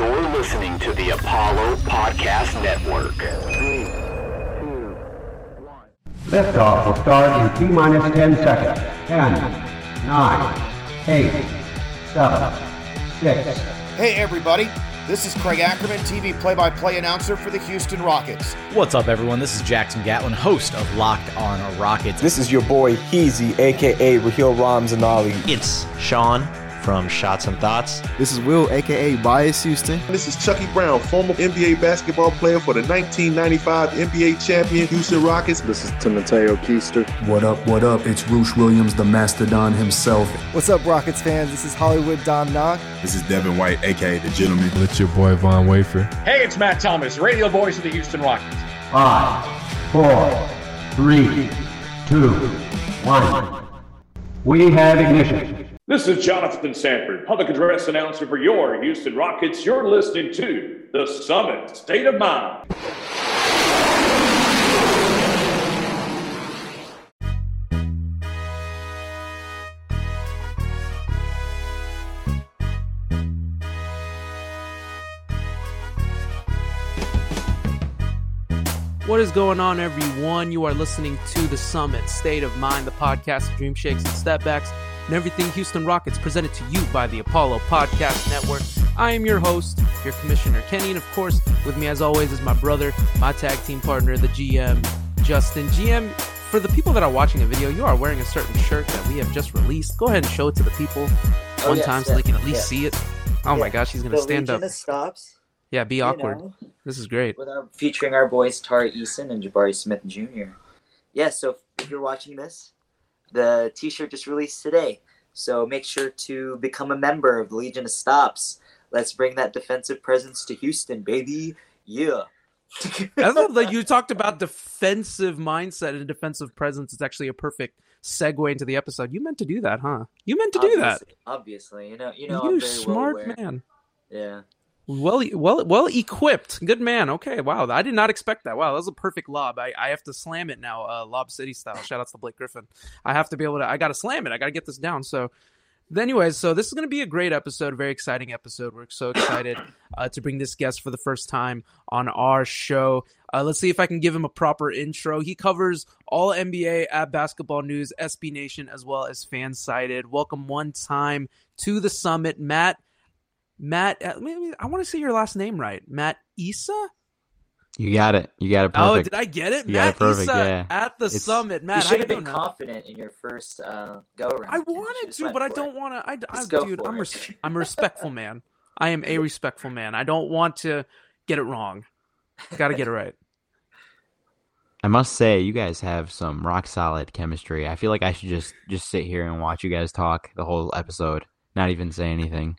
You're listening to the Apollo Podcast Network. Three, two, one. Liftoff will start in T minus 10 seconds. 10, 9, 8, 7, 6. Hey, everybody. This is Craig Ackerman, TV play by play announcer for the Houston Rockets. What's up, everyone? This is Jackson Gatlin, host of Locked on Rockets. This is your boy Heezy, aka Raheel Ramzanali. It's Sean from Shots and Thoughts. This is Will, aka Bias Houston. This is Chucky Brown, former NBA basketball player for the 1995 NBA champion Houston Rockets. This is Timoteo Keister. What up, what up? It's Roosh Williams, the Mastodon himself. What's up, Rockets fans? This is Hollywood Dom Knock. This is Devin White, aka The Gentleman. It's your boy Von Wafer. Hey, it's Matt Thomas, radio voice of the Houston Rockets. Five, four, three, two, one. We have ignition. This is Jonathan Sanford, public address announcer for your Houston Rockets. You're listening to The Summit State of Mind. What is going on, everyone? You are listening to The Summit State of Mind, the podcast of Dream Shakes and Stepbacks and everything Houston Rockets presented to you by the Apollo Podcast Network. I am your host, your commissioner, Kenny, and of course, with me as always is my brother, my tag team partner, the GM, Justin. GM, for the people that are watching the video, you are wearing a certain shirt that we have just released. Go ahead and show it to the people oh, one yes, time so they can at least see it. Oh yeah. my gosh, he's gonna the stand up. Stops. Yeah, be awkward. You know, this is great. Featuring our boys Tari Eason and Jabari Smith Jr. Yeah, so if you're watching this, the T-shirt just released today. So make sure to become a member of the Legion of Stops. Let's bring that defensive presence to Houston, baby. Yeah. I love that you talked about defensive mindset and defensive presence. It's actually a perfect segue into the episode. You meant to do that, huh? You meant to obviously, do that. Obviously, you know, you know, you smart well man. Yeah. Well, well, well equipped. Good man. Okay. Wow. I did not expect that. Wow. That was a perfect lob. I, I have to slam it now, uh, Lob City style. Shout out to Blake Griffin. I have to be able to, I got to slam it. I got to get this down. So, anyways, so this is going to be a great episode, very exciting episode. We're so excited uh, to bring this guest for the first time on our show. Uh, let's see if I can give him a proper intro. He covers all NBA at Basketball News, SB Nation, as well as fan Fansided. Welcome one time to the summit, Matt. Matt, uh, I want to say your last name right. Matt Issa? You got it. You got it oh, perfect. Oh, did I get it? You Matt got it perfect, Issa yeah. at the It's- summit. Matt, you should have been doing? confident in your first uh, go around. I wanted to, but I don't want to. I, I Just go dude, for I'm it. res- I'm a respectful man. I am a respectful man. I don't want to get it wrong. Got to get it right. I must say, you guys have some rock solid chemistry. I feel like I should just just sit here and watch you guys talk the whole episode, not even say anything.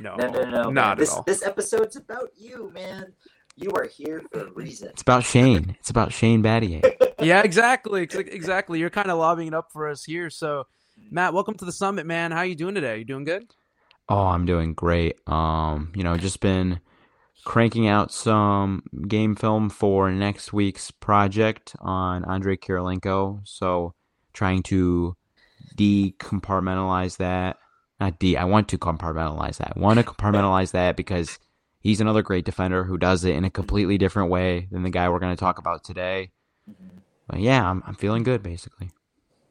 No, No, no, no, not man. at all. this episode's about you, man. You are here for a reason. It's about Shane. It's about Shane Battier. yeah, exactly, exactly. You're kind of lobbying it up for us here. So, Matt, welcome to the summit, man. How are you doing today? You doing good? Oh, I'm doing great. Um, you know, just been cranking out some game film for next week's project on Andrei Kirilenko. So, trying to decompartmentalize that. Not de. I want to compartmentalize that. I want to compartmentalize that because he's another great defender who does it in a completely different way than the guy we're going to talk about today. But yeah, I'm I'm feeling good basically.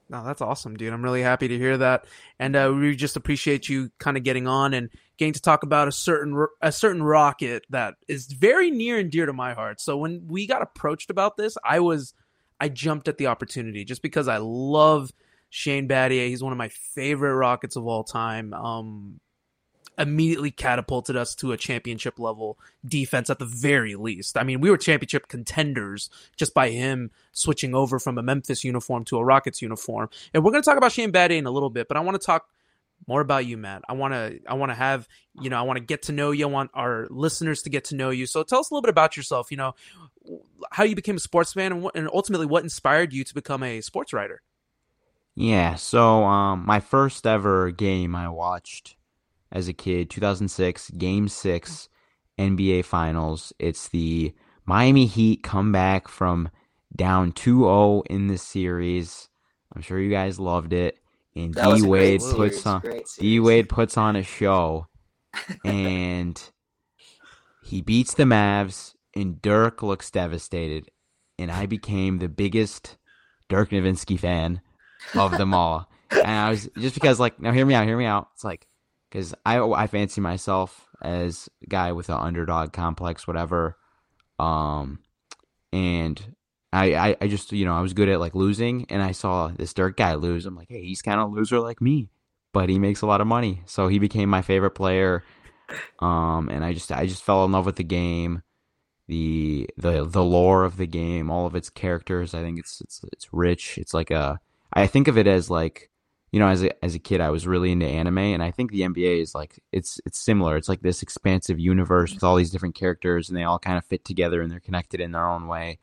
No, that's awesome, dude. I'm really happy to hear that, and uh, we just appreciate you kind of getting on and getting to talk about a certain a certain rocket that is very near and dear to my heart. So when we got approached about this, I was I jumped at the opportunity just because I love Shane Battier. He's one of my favorite Rockets of all time. Um, immediately catapulted us to a championship level defense at the very least. I mean, we were championship contenders just by him switching over from a Memphis uniform to a Rockets uniform. And we're going to talk about Shane Battier in a little bit, but I want to talk more about you, Matt. I want to I want to have, you know, I want to get to know you. I want our listeners to get to know you. So tell us a little bit about yourself, you know, how you became a sports fan and, what, and ultimately what inspired you to become a sports writer. Yeah, so um, my first ever game I watched as a kid, 2006, Game 6, NBA Finals. It's the Miami Heat come back from down 2-0 in the series. I'm sure you guys loved it. And D Wade puts on D Wade puts on a show, and he beats the Mavs, and Dirk looks devastated, and I became the biggest Dirk Nowitzki fan of them all. and I was just because, like, now hear me out, hear me out. It's like because I I fancy myself as a guy with an underdog complex, whatever. Um, and I, I, I just you know I was good at like losing, and I saw this Dirk guy lose. I'm like, hey, he's kind of a loser like me, but he makes a lot of money, so he became my favorite player. Um, and I just I just fell in love with the game, the the the lore of the game, all of its characters. I think it's it's it's rich. It's like a I think of it as like you know as a as a kid I was really into anime, and I think the NBA is like it's it's similar. It's like this expansive universe with all these different characters, and they all kind of fit together, and they're connected in their own way.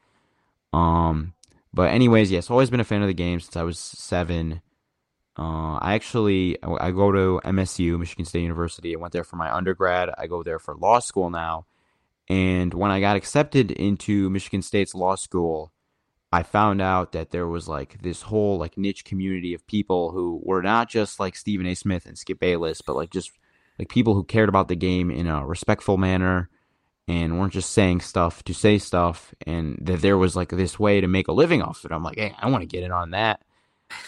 Um, but anyways, yes, always been a fan of the game since I was seven. Uh, I actually I go to MSU, Michigan State University. I went there for my undergrad. I go there for law school now. And when I got accepted into Michigan State's law school, I found out that there was like this whole like niche community of people who were not just like Stephen A. Smith and Skip Bayless, but like just like people who cared about the game in a respectful manner and weren't just saying stuff to say stuff and that there was like this way to make a living off it. I'm like, hey, I want to get in on that.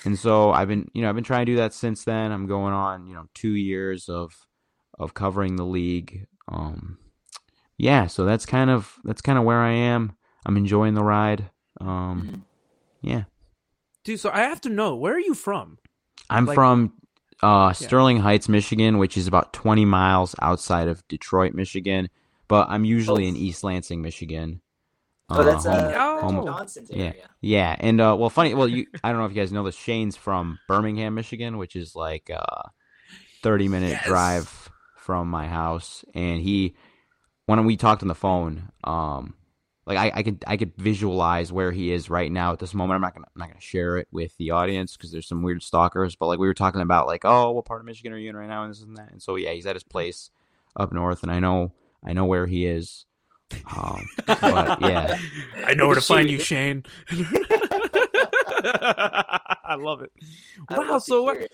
And so I've been, you know, I've been trying to do that since then. I'm going on, you know, two years of of covering the league. Um, yeah, so that's kind of that's kind of where I am. I'm enjoying the ride. Um, yeah, dude. So I have to know where are you from? I'm like, from uh, Sterling yeah. Heights, Michigan, which is about 20 miles outside of Detroit, Michigan. But I'm usually oh. in East Lansing, Michigan. Oh, that's uh, home, home, Johnson's area. Yeah, yeah, and uh, well, funny. Well, you, I don't know if you guys know this. Shane's from Birmingham, Michigan, which is like a uh, thirty minute yes. drive from my house. And he, when we talked on the phone, um, like I, I could, I could visualize where he is right now at this moment. I'm not gonna, I'm not gonna share it with the audience because there's some weird stalkers. But like we were talking about, like, oh, what part of Michigan are you in right now, and this and that. And so yeah, he's at his place up north, and I know, I know where he is. Um, but yeah, I know where to find you, Shane. I love it. Wow. So what?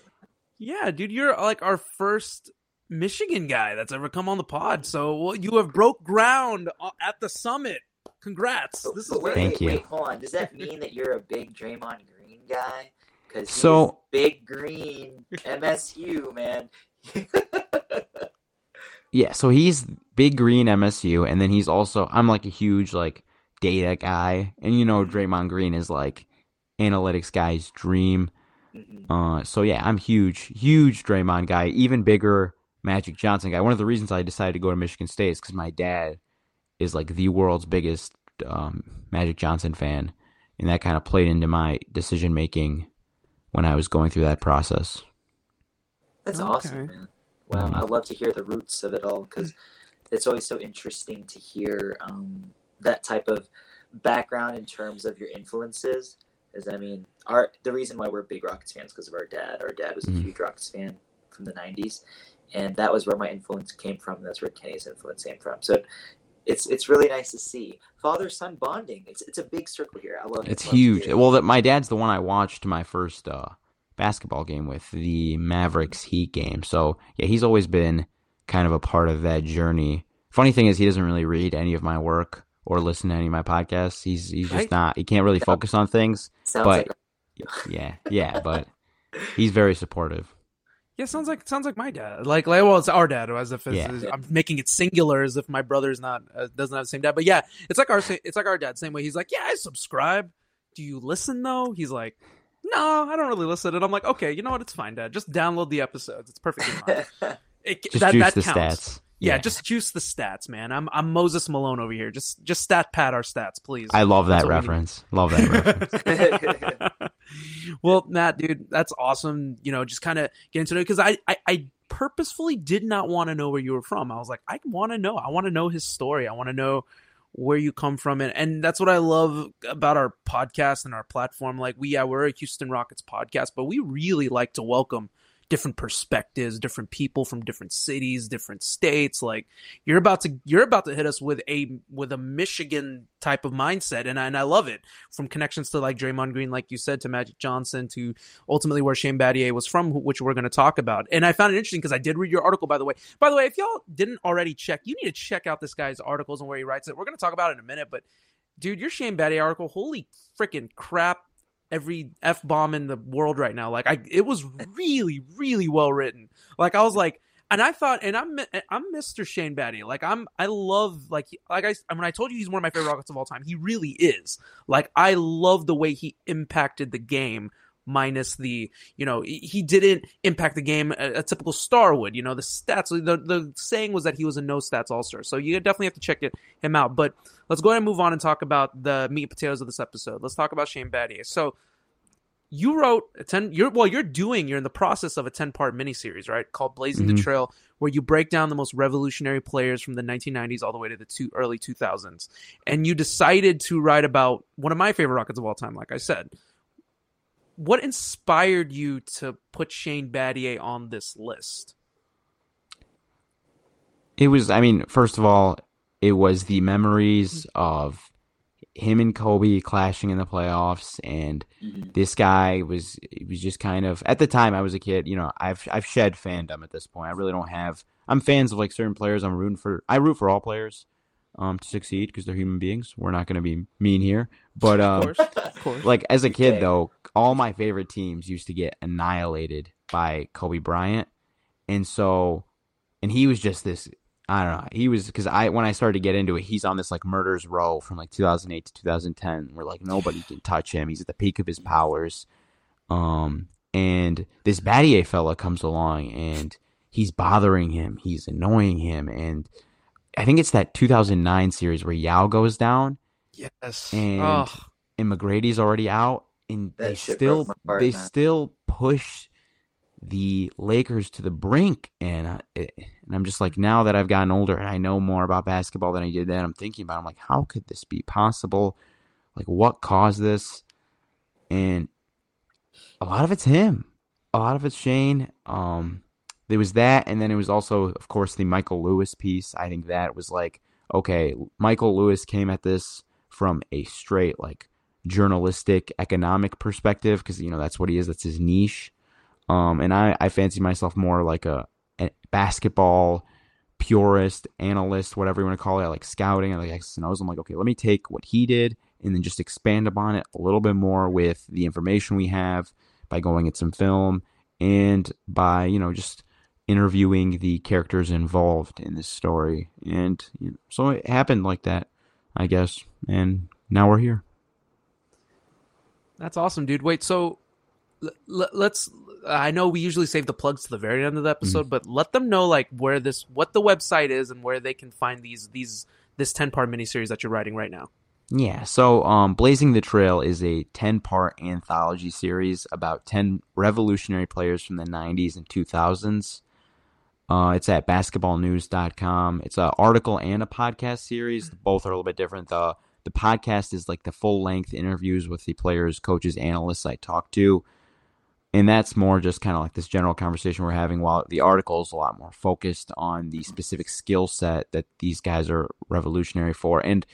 Yeah, dude, you're like our first Michigan guy that's ever come on the pod. So well, you have broke ground at the summit. Congrats! This is wait, Thank wait, you. Wait, hold on. Does that mean that you're a big Draymond Green guy? Because so big green MSU man. Yeah, so he's big green MSU, and then he's also I'm like a huge like data guy, and you know Draymond Green is like analytics guy's dream. Mm-hmm. Uh, so yeah, I'm huge, huge Draymond guy, even bigger Magic Johnson guy. One of the reasons I decided to go to Michigan State is because my dad is like the world's biggest um, Magic Johnson fan, and that kind of played into my decision making when I was going through that process. That's okay. awesome, man. Wow, I love to hear the roots of it all because it's always so interesting to hear um, that type of background in terms of your influences. Is I mean, our the reason why we're big Rockets fans because of our dad. Our dad was a mm-hmm. huge Rockets fan from the '90s, and that was where my influence came from. That's where Kenny's influence came from. So it's it's really nice to see father son bonding. It's it's a big circle here. I love it. It's huge. Well, that my dad's the one I watched my first uh, basketball game with, the Mavericks Heat game. So yeah, he's always been kind of a part of that journey. Funny thing is, he doesn't really read any of my work or listen to any of my podcasts. He's he's just right? not. He can't really focus on things. Sounds but like... yeah, yeah, but he's very supportive. Yeah, sounds like sounds like my dad. Like, like well, it's our dad. As if yeah. I'm making it singular, as if my brother's not uh, doesn't have the same dad. But yeah, it's like our it's like our dad. Same way. He's like, yeah, I subscribe. Do you listen though? He's like, no, I don't really listen. And I'm like, okay, you know what? It's fine, Dad. Just download the episodes. It's perfectly fine. It, just that, juice that the counts. stats. Yeah, yeah, just juice the stats, man. I'm I'm Moses Malone over here. Just just stat pad our stats, please. I love that reference. Love that reference. well, Matt, dude, that's awesome. You know, just kind of get into it because I, I I purposefully did not want to know where you were from. I was like, I want to know. I want to know his story. I want to know where you come from and, and that's what i love about our podcast and our platform like we yeah we're a houston rockets podcast but we really like to welcome different perspectives, different people from different cities, different states. Like you're about to you're about to hit us with a with a Michigan type of mindset, and I, and I love it. From connections to like Draymond Green, like you said, to Magic Johnson, to ultimately where Shane Battier was from, which we're going to talk about. And I found it interesting because I did read your article, by the way. By the way, if y'all didn't already check, you need to check out this guy's articles and where he writes it. We're going to talk about it in a minute, but dude, your Shane Battier article, holy freaking crap! Every f bomb in the world right now, like I, it was really, really well written. Like I was like, and I thought, and I'm, I'm Mr. Shane Battier. Like I'm, I love, like, like I, when I told you he's one of my favorite Rockets of all time, he really is. Like I love the way he impacted the game minus the you know he didn't impact the game a, a, typical star would you know the stats the, the saying was that he was a no stats all-star so you definitely have to check it, him out but let's go ahead and move on and talk about the meat and potatoes of this episode let's talk about shane battier so you wrote a 10 you're well you're doing you're in the process of a 10 part miniseries right called blazing mm-hmm. the trail where you break down the most revolutionary players from the 1990s all the way to the two, early 2000s and you decided to write about one of my favorite rockets of all time like i said what inspired you to put Shane Battier on this list? It was, I mean, first of all, it was the memories of him and Kobe clashing in the playoffs, and mm-hmm. this guy was he was just kind of at the time I was a kid. You know, I've I've shed fandom at this point. I really don't have. I'm fans of like certain players. I'm rooting for. I root for all players um, to succeed because they're human beings. We're not going to be mean here, but um, of course, of course. like as a kid though, all my favorite teams used to get annihilated by Kobe Bryant, and so, and he was just this. I don't know. He was because I when I started to get into it, he's on this like murders row from like 2008 to 2010, where like nobody can touch him. He's at the peak of his powers. Um, and this Battier fella comes along and he's bothering him, he's annoying him, and I think it's that 2009 series where Yao goes down. Yes. And oh. and McGrady's already out, and that they still heart, they man. still push the Lakers to the brink, and I, and I'm just like now that I've gotten older and I know more about basketball than I did then, I'm thinking about. It, I'm like, how could this be possible? Like, what caused this? And a lot of it's him. A lot of it's Shane. Um, there was that, and then it was also, of course, the Michael Lewis piece. I think that was like, okay, Michael Lewis came at this from a straight like journalistic economic perspective because you know that's what he is. That's his niche. Um, and I I fancy myself more like a, a basketball purist, analyst, whatever you want to call it, I like scouting I like X's and O's. I'm like, okay, let me take what he did and then just expand upon it a little bit more with the information we have by going at some film and by you know just interviewing the characters involved in this story. And you know, so it happened like that, I guess. And now we're here. That's awesome, dude. Wait, so l- let's. I know we usually save the plugs to the very end of the episode, mm-hmm. but let them know like where this, what the website is, and where they can find these these this ten part miniseries that you're writing right now. Yeah, so um, Blazing the Trail is a 10 part anthology series about 10 revolutionary players from the 90s and 2000s. Uh, it's at basketballnews.com. It's an article and a podcast series. Both are a little bit different. The the podcast is like the full length interviews with the players, coaches, analysts I talk to. And that's more just kind of like this general conversation we're having, while the article is a lot more focused on the specific skill set that these guys are revolutionary for. And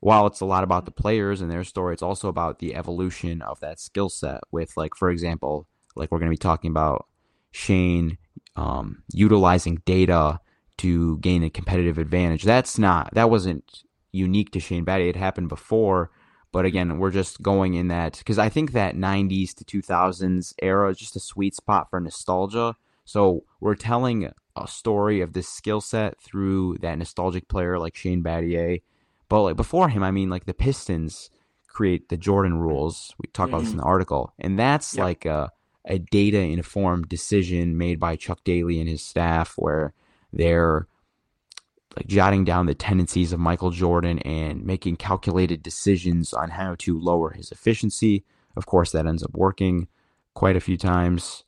while it's a lot about the players and their story, it's also about the evolution of that skill set. With, like, for example, like we're going to be talking about Shane um, utilizing data to gain a competitive advantage. That's not that wasn't unique to Shane Battier. It happened before, but again, we're just going in that because I think that '90s to 2000s era is just a sweet spot for nostalgia. So we're telling a story of this skill set through that nostalgic player like Shane Battier. But like before him, I mean, like the Pistons create the Jordan rules. We talk mm-hmm. about this in the article, and that's yep. like a a data informed decision made by Chuck Daly and his staff where they're like jotting down the tendencies of Michael Jordan and making calculated decisions on how to lower his efficiency. Of course, that ends up working quite a few times.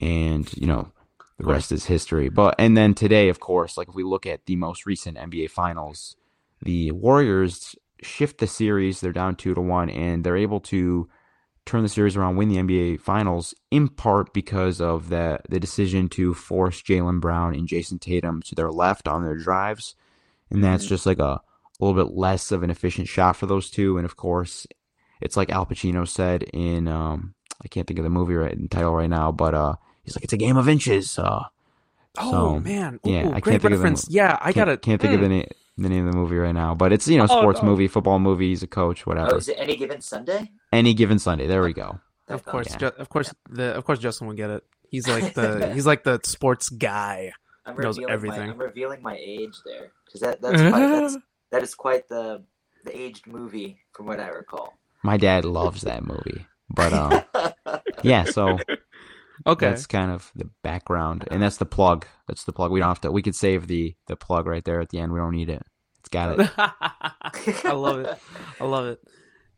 And, you know, the rest is history. But, and then today, of course, like if we look at the most recent NBA finals, the Warriors shift the series. They're down two to one, and they're able to turn the series around, win the NBA Finals, in part because of the the decision to force Jaylen Brown and Jayson Tatum to their left on their drives, and that's just like a, a little bit less of an efficient shot for those two. And of course, it's like Al Pacino said in um, I can't think of the movie right title right now, but uh, he's like it's a game of inches. Uh, Oh so, man, Ooh, yeah, I great can't think reference. of the, yeah, I gotta can't think of the mm. name the name of the movie right now, but it's you know Oh, sports no. movie, football movie. He's a coach, Oh, whatever. is it any given Sunday? Any given Sunday. There we go. Of course, Yeah. Ju- of course, the of course Justin will get it. He's like the he's like the sports guy. I'm Knows revealing everything. My, I'm revealing my age there because that that's quite, that's that is quite the the aged movie from what I recall. My dad loves that movie, but um, yeah. So Okay. that's kind of the background, and that's the plug. That's the plug. We don't have to. We could save the the plug right there at the end. We don't need it. It's got it. I love it. I love it.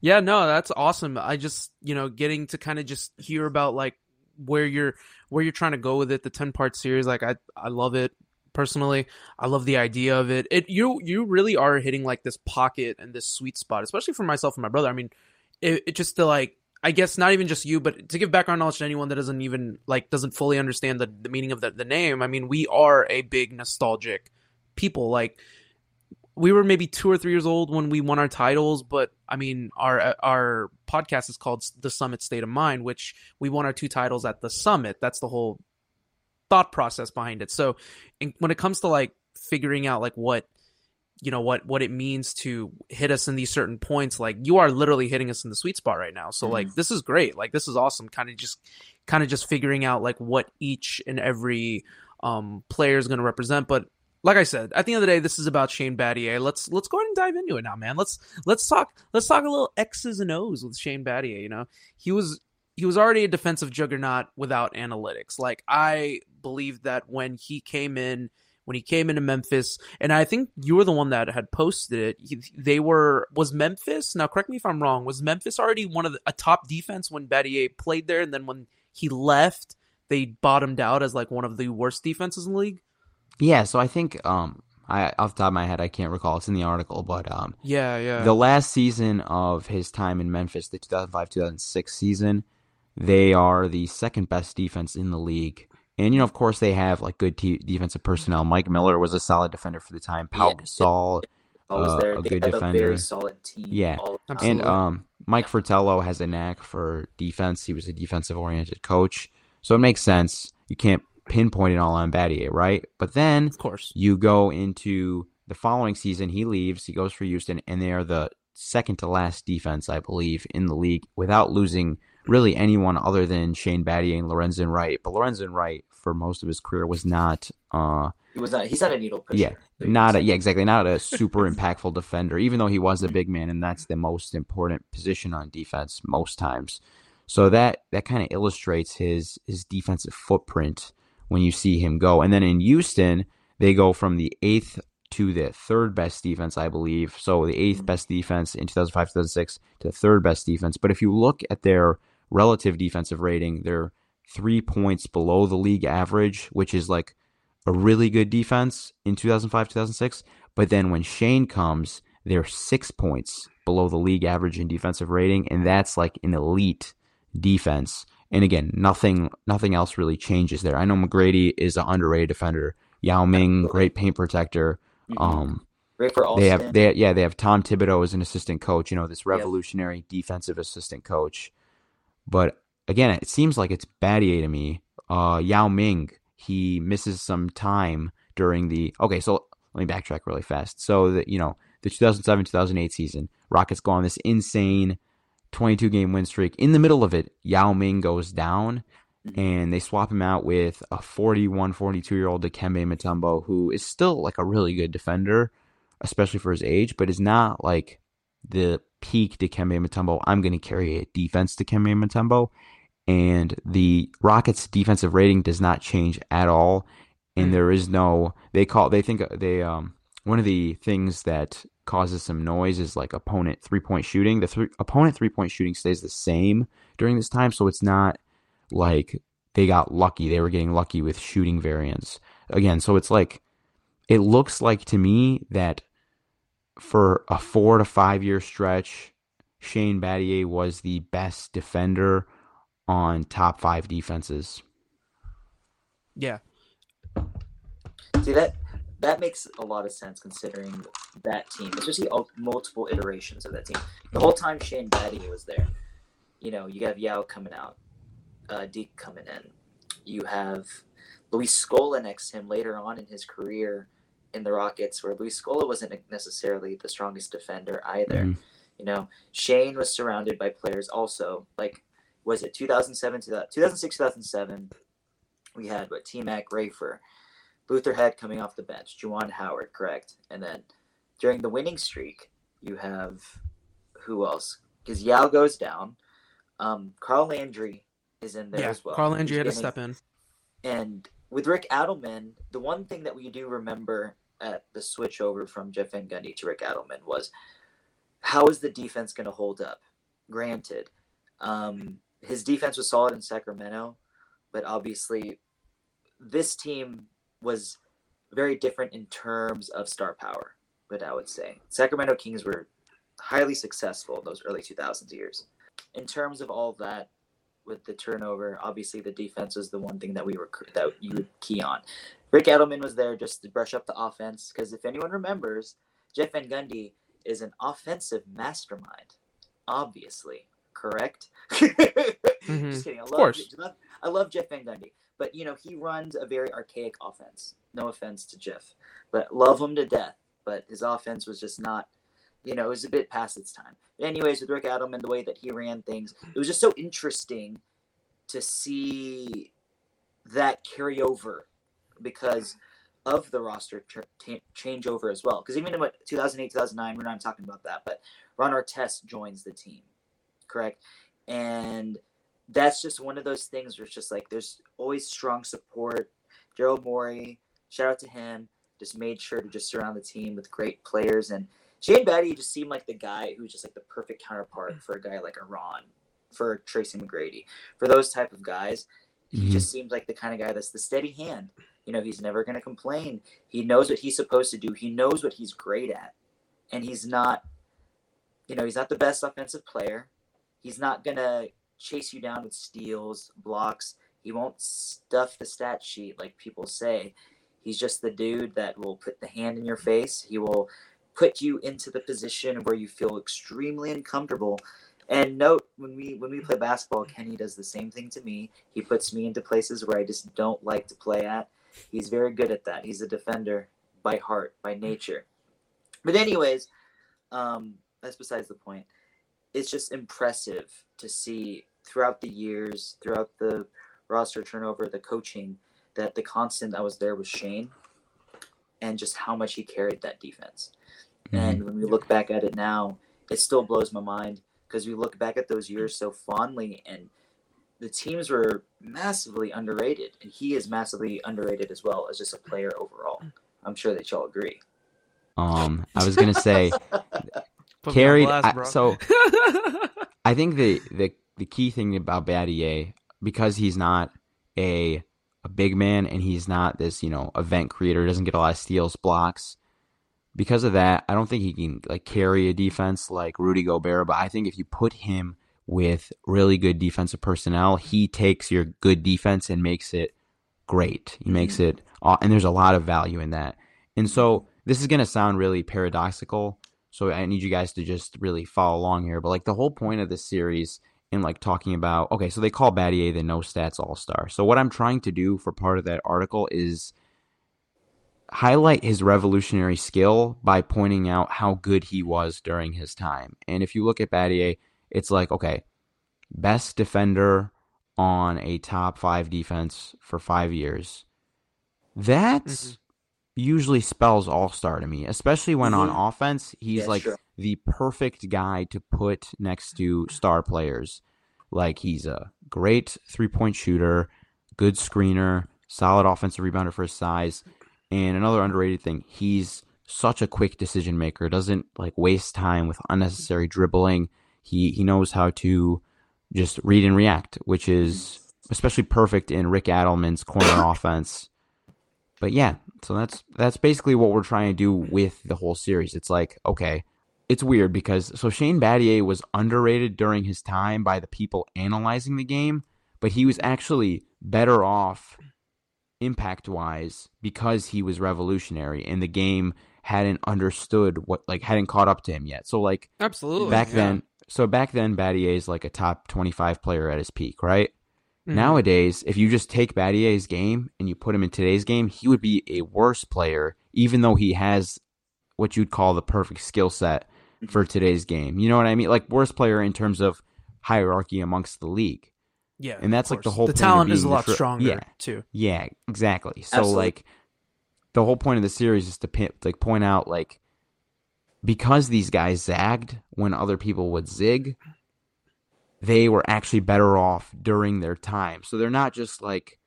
Yeah, no, that's awesome. I just, you know, getting to kind of just hear about like where you're where you're trying to go with it, the 10 part series, like I I love it personally. I love the idea of it. It you you really are hitting like this pocket and this sweet spot, especially for myself and my brother. I mean, it, it just to like I guess not even just you, but to give background knowledge to anyone that doesn't even like doesn't fully understand the, the meaning of the, the name. I mean, we are a big nostalgic people. Like we were maybe two or three years old when we won our titles, but I mean, our our podcast is called the Summit State of Mind, which we won our two titles at the summit. That's the whole thought process behind it. So, in, when it comes to like figuring out like what you know what what it means to hit us in these certain points, like you are literally hitting us in the sweet spot right now. So, like this is great. Like this is awesome. Kind of just kind of just figuring out like what each and every um player is going to represent, but like I said, at the end of the day, this is about Shane Battier. Let's let's go ahead and dive into it now, man. Let's let's talk let's talk a little X's and O's with Shane Battier. You know, he was he was already a defensive juggernaut without analytics. Like I believe that when he came in when he came into Memphis, and I think you were the one that had posted it. he- They were was Memphis. Now, correct me if I'm wrong. Was Memphis already one of the, a top defense when Battier played there, and then when he left, they bottomed out as like one of the worst defenses in the league? Yeah, so I think um I off the top of my head I can't recall it's in the article, but um Yeah, yeah. the last season of his time in Memphis, the 2005-2006 season, they are the second best defense in the league. And you know, of course, they have like good te- defensive personnel. Mike Miller was a solid defender for the time. Pau Yeah. Gasol, Always uh, there. a They good have defender. a very solid team. Yeah, all and um, Mike Fratello has a knack for defense. He was a defensive oriented coach, so it makes sense. You can't pinpoint it all on Battier, right? But then, Of course. you go into the following season. He leaves. He goes for Houston, and they are the second to last defense, I believe, in the league without losing really anyone other than Shane Battier and Lorenzen Wright. But Lorenzen Wright, for most of his career, was not. Uh, He was not. He's not a needle pusher. yeah, not a yeah, exactly, not a super impactful defender. Even though he was a big man, and that's the most important position on defense most times. So that that kind of illustrates his his defensive footprint when you see him go. And then in Houston, they go from the eighth to the third best defense, I believe. So the eighth mm-hmm. best defense in 2005 2006 to the third best defense. But if you look at their relative defensive rating, they're three points below the league average, which is like a really good defense in 2005 2006. But then when Shane comes, they're six points below the league average in defensive rating, and that's like an elite defense. And again, nothing nothing else really changes there. I know McGrady is an underrated defender. Yao Ming, great paint protector. Um, Great for all. they have they yeah they have Tom Thibodeau as an assistant coach. You know this revolutionary defensive assistant coach. But again, it seems like it's Battier to me. Uh, Yao Ming he misses some time during the okay. So let me backtrack really fast. So the you know the 2007 2008 season, Rockets go on this insane 22 game win streak. In the middle of it, Yao Ming goes down and they swap him out with a 41, 42 year old Dikembe Mutombo, who is still like a really good defender, especially for his age, but is not like the peak Dikembe Mutombo. I'm going to carry a defense Dikembe Mutombo. And the Rockets' defensive rating does not change at all. And there is no, they call, they think, they, um, one of the things that causes some noise is like opponent three point shooting. The three, opponent three point shooting stays the same during this time, so it's not like they got lucky. They were getting lucky with shooting variance again. So it's like it looks like to me that for a four to five year stretch, Shane Battier was the best defender on top five defenses. Yeah. See that that makes a lot of sense considering that team, especially all, multiple iterations of that team. The whole time Shane Battier was there, you know, you have Yao coming out, uh, Deke coming in. You have Luis Scola next to him later on in his career in the Rockets, where Luis Scola wasn't necessarily the strongest defender either. Mhm. You know, Shane was surrounded by players also. Like, was it 2007 2006 2007 We had what T Mac Rafer, Luther Head coming off the bench, Juwan Howard, correct? And then during the winning streak, you have who else? Because Yao goes down. Um, Carl Landry is in there yeah, as well. Carl Landry had to step in. and with Rick Adelman, the one thing that we do remember at the switch over from Jeff Van Gundy to Rick Adelman was how is the defense going to hold up? Granted, um, his defense was solid in Sacramento, but obviously this team was very different in terms of star power. But I would say Sacramento Kings were highly successful in those early 2000s years. In terms of all that, with the turnover, obviously the defense was the one thing that we were that you would key on. Rick Adelman was there just to brush up the offense because if anyone remembers, Jeff Van Gundy is an offensive mastermind. Obviously, correct? Mhm. Just kidding. I Of love, course. I love Jeff Van Gundy, but you know he runs a very archaic offense. No offense to Jeff, but love him to death. But his offense was just not, you know, it was a bit past its time. But anyways, with Rick Adelman, the way that he ran things, it was just so interesting to see that carry over because of the roster ta- changeover as well. Because even in what 2008, 2009, we're not talking about that, but Ron Artest joins the team, correct? And that's just one of those things where it's just like there's always strong support. Daryl Morey, shout out to him, just made sure to just surround the team with great players. And Shane Battier just seemed like the guy who's just like the perfect counterpart for a guy like a Ron, for Tracy McGrady, for those type of guys. He Mhm. just seems like the kind of guy that's the steady hand. You know, he's never going to complain. He knows what he's supposed to do. He knows what he's great at. And he's not, you know, he's not the best offensive player. He's not going to chase you down with steals, blocks. He won't stuff the stat sheet like people say. He's just the dude that will put the hand in your face. He will put you into the position where you feel extremely uncomfortable. And note when we when we play basketball, Kenny does the same thing to me. He puts me into places where I just don't like to play at. He's very good at that. He's a defender by heart, by nature. But anyways, um, that's besides the point. It's just impressive to see throughout the years, throughout the roster turnover, the coaching, that the constant that was there was Shane, and just how much he carried that defense. And when we look back at it now, it still blows my mind because we look back at those years so fondly, and the teams were massively underrated, and he is massively underrated as well as just a player overall. I'm sure that y'all agree. Um, I was gonna say Put me on carried. blast, I- so I think the the the key thing about Battier because he's not a a big man and he's not this you know event creator doesn't get a lot of steals blocks because of that I don't think he can like carry a defense like Rudy Gobert but I think if you put him with really good defensive personnel he takes your good defense and makes it great he mm-hmm. makes it and there's a lot of value in that and so this is going to sound really paradoxical so I need you guys to just really follow along here. But like the whole point of this series like talking about okay, so they call Battier the no stats all star. So what I'm trying to do for part of that article is highlight his revolutionary skill by pointing out how good he was during his time. And if you look at Battier, it's like okay, best defender on a top five defense for five years. That's mm-hmm. Usually spells all star to me, especially when on Mhm. offense, he's Yeah, like sure. the perfect guy to put next to star players. Like he's a great three point shooter, good screener, solid offensive rebounder for his size. And another underrated thing, he's such a quick decision maker, doesn't like waste time with unnecessary dribbling. He he knows how to just read and react, which is especially perfect in Rick Adelman's corner offense. But yeah, so that's that's basically what we're trying to do with the whole series. It's like, okay, it's weird because so Shane Battier was underrated during his time by the people analyzing the game, but he was actually better off impact wise because he was revolutionary and the game hadn't understood what like hadn't caught up to him yet. So like absolutely back yeah. then so back then Battier is like a top 25 player at his peak, right? Mhm. Nowadays, if you just take Battier's game and you put him in today's game, he would be a worse player even though he has what you'd call the perfect skill set for today's game. You know what I mean? Like worst player in terms of hierarchy amongst the league. Yeah, and that's like the whole. The point of talent is a lot the stronger, Yeah, too. Yeah, exactly. So Absolutely. like, the whole point of the series is to pin, like point out like because these guys zagged when other people would zig, they were actually better off during their time. So they're not just like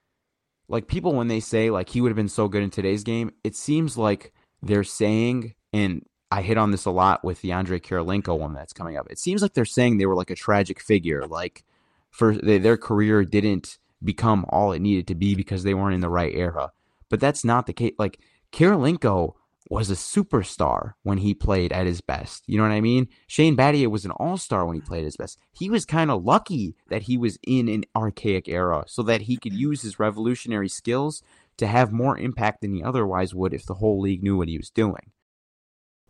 like people when they say like he would have been so good in today's game, it seems like they're saying and I hit on this a lot with the Andrei Kirilenko one that's coming up. It seems like they're saying they were like a tragic figure, like for they, their career didn't become all it needed to be because they weren't in the right era. But that's not the case. Like Kirilenko was a superstar when he played at his best. You know what I mean? Shane Battier was an all-star when he played his best. He was kind of lucky that he was in an archaic era so that he could use his revolutionary skills to have more impact than he otherwise would if the whole league knew what he was doing.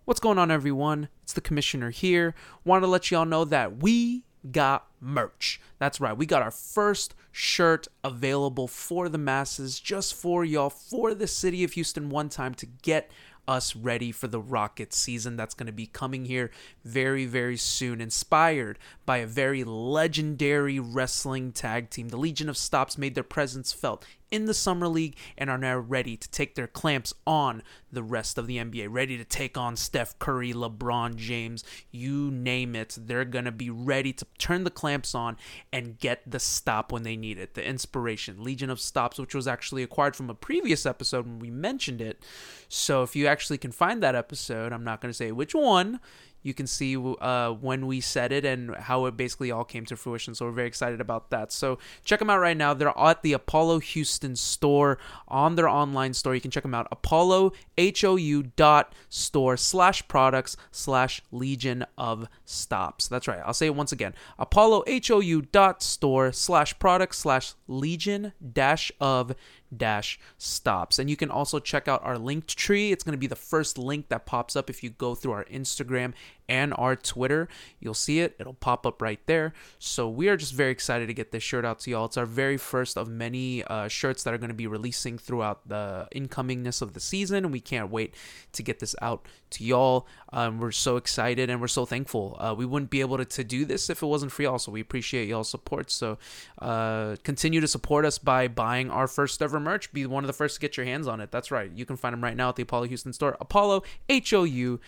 What's going on, everyone? It's the commissioner here. Want to let y'all know that we got merch. That's right, we got our first shirt available for the masses, just for y'all, for the city of Houston, one time to get us ready for the Rocket season that's going to be coming here very, very soon. Inspired by a very legendary wrestling tag team, the Legion of Stops made their presence felt in the Summer League and are now ready to take their clamps on the rest of the NBA, ready to take on Steph Curry, LeBron James, you name it. They're going to be ready to turn the clamps on and get the stop when they need it. The inspiration, Legion of Stops, which was actually acquired from a previous episode when we mentioned it. So if you actually can find that episode, I'm not going to say which one. You can see uh, when we said it and how it basically all came to fruition. So we're very excited about that. So check them out right now. They're at the Apollo Houston store on their online store. You can check them out. Apollo H O U dot store slash products slash Legion of Stops. That's right. I'll say it once again. Apollo H O U dot store slash products slash Legion dash of dash stops. And you can also check out our linked tree. It's going to be the first link that pops up if you go through our instagram and our twitter. You'll see it. It'll pop up right there. So we are just very excited to get this shirt out to y'all. It's our very first of many uh, shirts that are going to be releasing throughout the incomingness of the season. We can't wait to get this out to y'all. Um, we're so excited and we're so thankful. Uh, we wouldn't be able to, to do this if it wasn't for y'all. So we appreciate y'all's support. So uh, continue to support us by buying our first ever merch. Be one of the first to get your hands on it. That's right. You can find them right now at the Apollo Houston store. Apollo H O U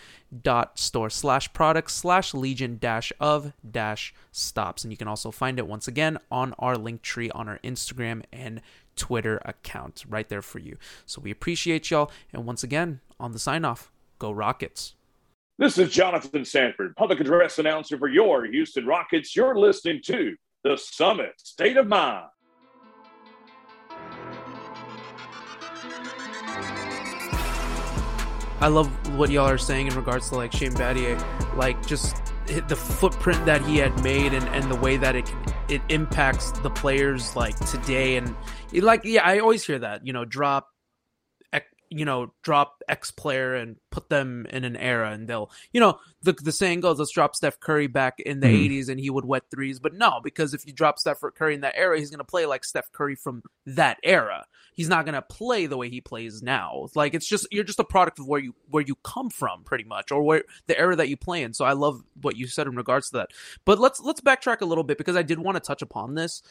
dot store slash products slash legion dash of dash stops. And you can also find it once again on our link tree on our Instagram and Twitter account right there for you. So we appreciate y'all. And once again, on the sign off, go Rockets. This is Jonathan Sanford, public address announcer for your Houston Rockets. You're listening to the Summit State of Mind. I love what y'all are saying in regards to like Shane Battier, like just the footprint that he had made and, and the way that it it impacts the players like today. And like yeah I always hear that you know drop you know drop X player and put them in an era and they'll you know the the saying goes let's drop Steph Curry back in the Mhm. 80s and he would wet threes. But no because if you drop Steph Curry in that era he's going to play like Steph Curry from that era he's not going to play the way he plays now like it's just you're just a product of where you where you come from pretty much or where the era that you play in so I love what you said in regards to that but let's let's backtrack a little bit because I did want to touch upon this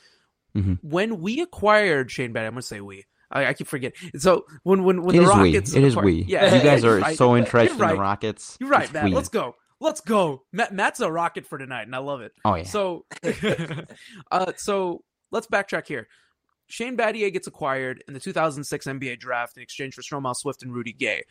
Mhm. when we acquired Shane Battier I'm going to say we I, I keep forgetting. So when when when It the is we. Rockets, It is acquired- we. Yeah, You guys you're right. so interested in the. Rockets. You're right, It's Matt. we. Let's go. Let's go. Matt, Matt's a rocket for tonight, and I love it. Oh, yeah. So, uh, so let's backtrack here. Shane Battier gets acquired in the 2006 NBA draft in exchange for Stromile Swift and Rudy Gay.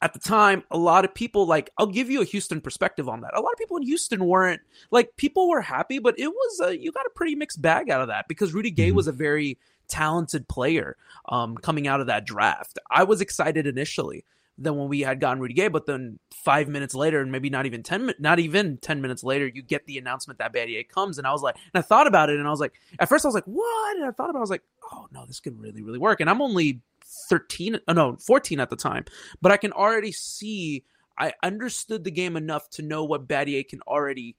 At the time, a lot of people like I'll give you a Houston perspective on that. A lot of people in Houston weren't like people were happy, but it was a, you got a pretty mixed bag out of that because Rudy Gay Mm-hmm. was a very talented player um, coming out of that draft. I was excited initially, than when we had gotten Rudy Gay. But then five minutes later, and maybe not even ten, not even ten minutes later, you get the announcement that Battier comes, and I was like, and I thought about it, and I was like, at first I was like, what? And I thought about, it, I was like, oh no, this could really, really work. And I'm only 13, oh, no, 14 at the time, but I can already see. I understood the game enough to know what Battier can already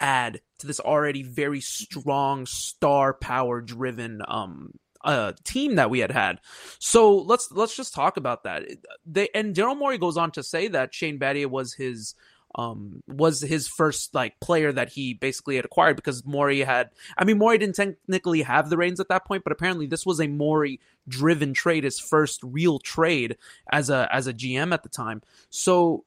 add to this already very strong star power driven um uh, team that we had had. So let's let's just talk about that. They and Daryl Morey goes on to say that Shane Battier was his um was his first like player that he basically had acquired because Morey had I mean Morey didn't technically have the reins at that point, but apparently this was a Morey driven trade, his first real trade as a as a GM at the time. So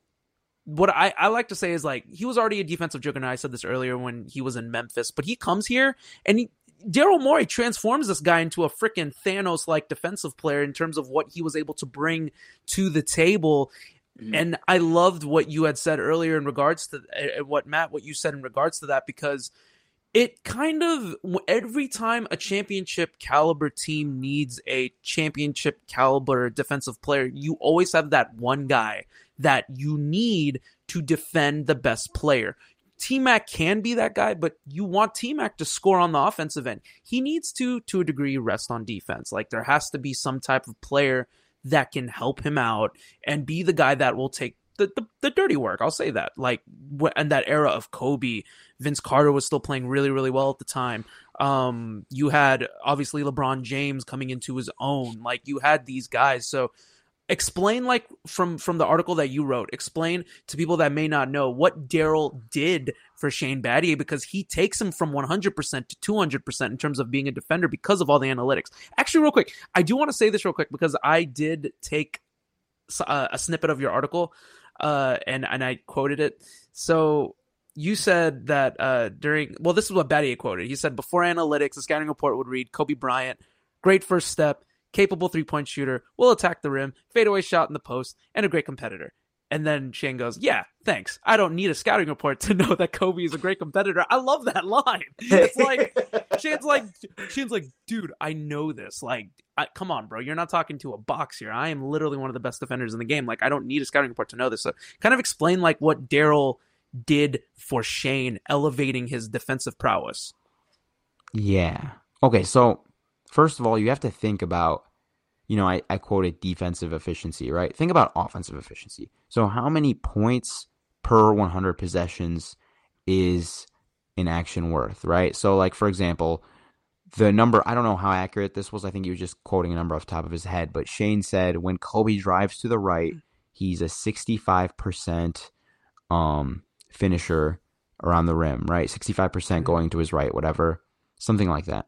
what I, I like to say is like he was already a defensive juggernaut. I said this earlier when he was in Memphis, but he comes here and he Daryl Morey transforms this guy into a freaking Thanos like defensive player in terms of what he was able to bring to the table. Mm-hmm. And I loved what you had said earlier in regards to uh, what Matt, what you said in regards to that, because it kind of every time a championship caliber team needs a championship caliber defensive player, you always have that one guy that you need to defend the best player. T Mac can be that guy, but you want T Mac to score on the offensive end. He needs to, to a degree, rest on defense. Like there has to be some type of player that can help him out and be the guy that will take the, the, the dirty work. I'll say that. Like in that era of Kobe, Vince Carter was still playing really, really well at the time. Um, you had obviously LeBron James coming into his own. Like you had these guys. So explain like from from the article that you wrote explain to people that may not know what daryl did for shane battier because he takes him from 100% to 200% in terms of being a defender because of all the analytics. Actually real quick i do want to say this real quick because i did take a, a snippet of your article uh, and and i quoted it. So you said that uh, during well this is what battier quoted. He said before analytics the scouting report would read kobe bryant great first step capable three point shooter, will attack the rim, fadeaway shot in the post, and a great competitor. And then Shane goes, Yeah, thanks. I don't need a scouting report to know that Kobe is a great competitor. I love that line. It's like Shane's like Shane's like, dude, I know this. Like, I, come on, bro. You're not talking to a box here. I am literally one of the best defenders in the game. Like, I don't need a scouting report to know this. So kind of explain like what Daryl did for Shane, elevating his defensive prowess. Yeah. Okay, so first of all, you have to think about you know, I, I quoted defensive efficiency, right? Think about offensive efficiency. So, how many points per 100 possessions is an action worth, right? So, like, for example, the number, I don't know how accurate this was. I think he was just quoting a number off the top of his head, but Shane said when Kobe drives to the right, he's a 65% um, finisher around the rim, right? 65% mm-hmm. going to his right, whatever, something like that.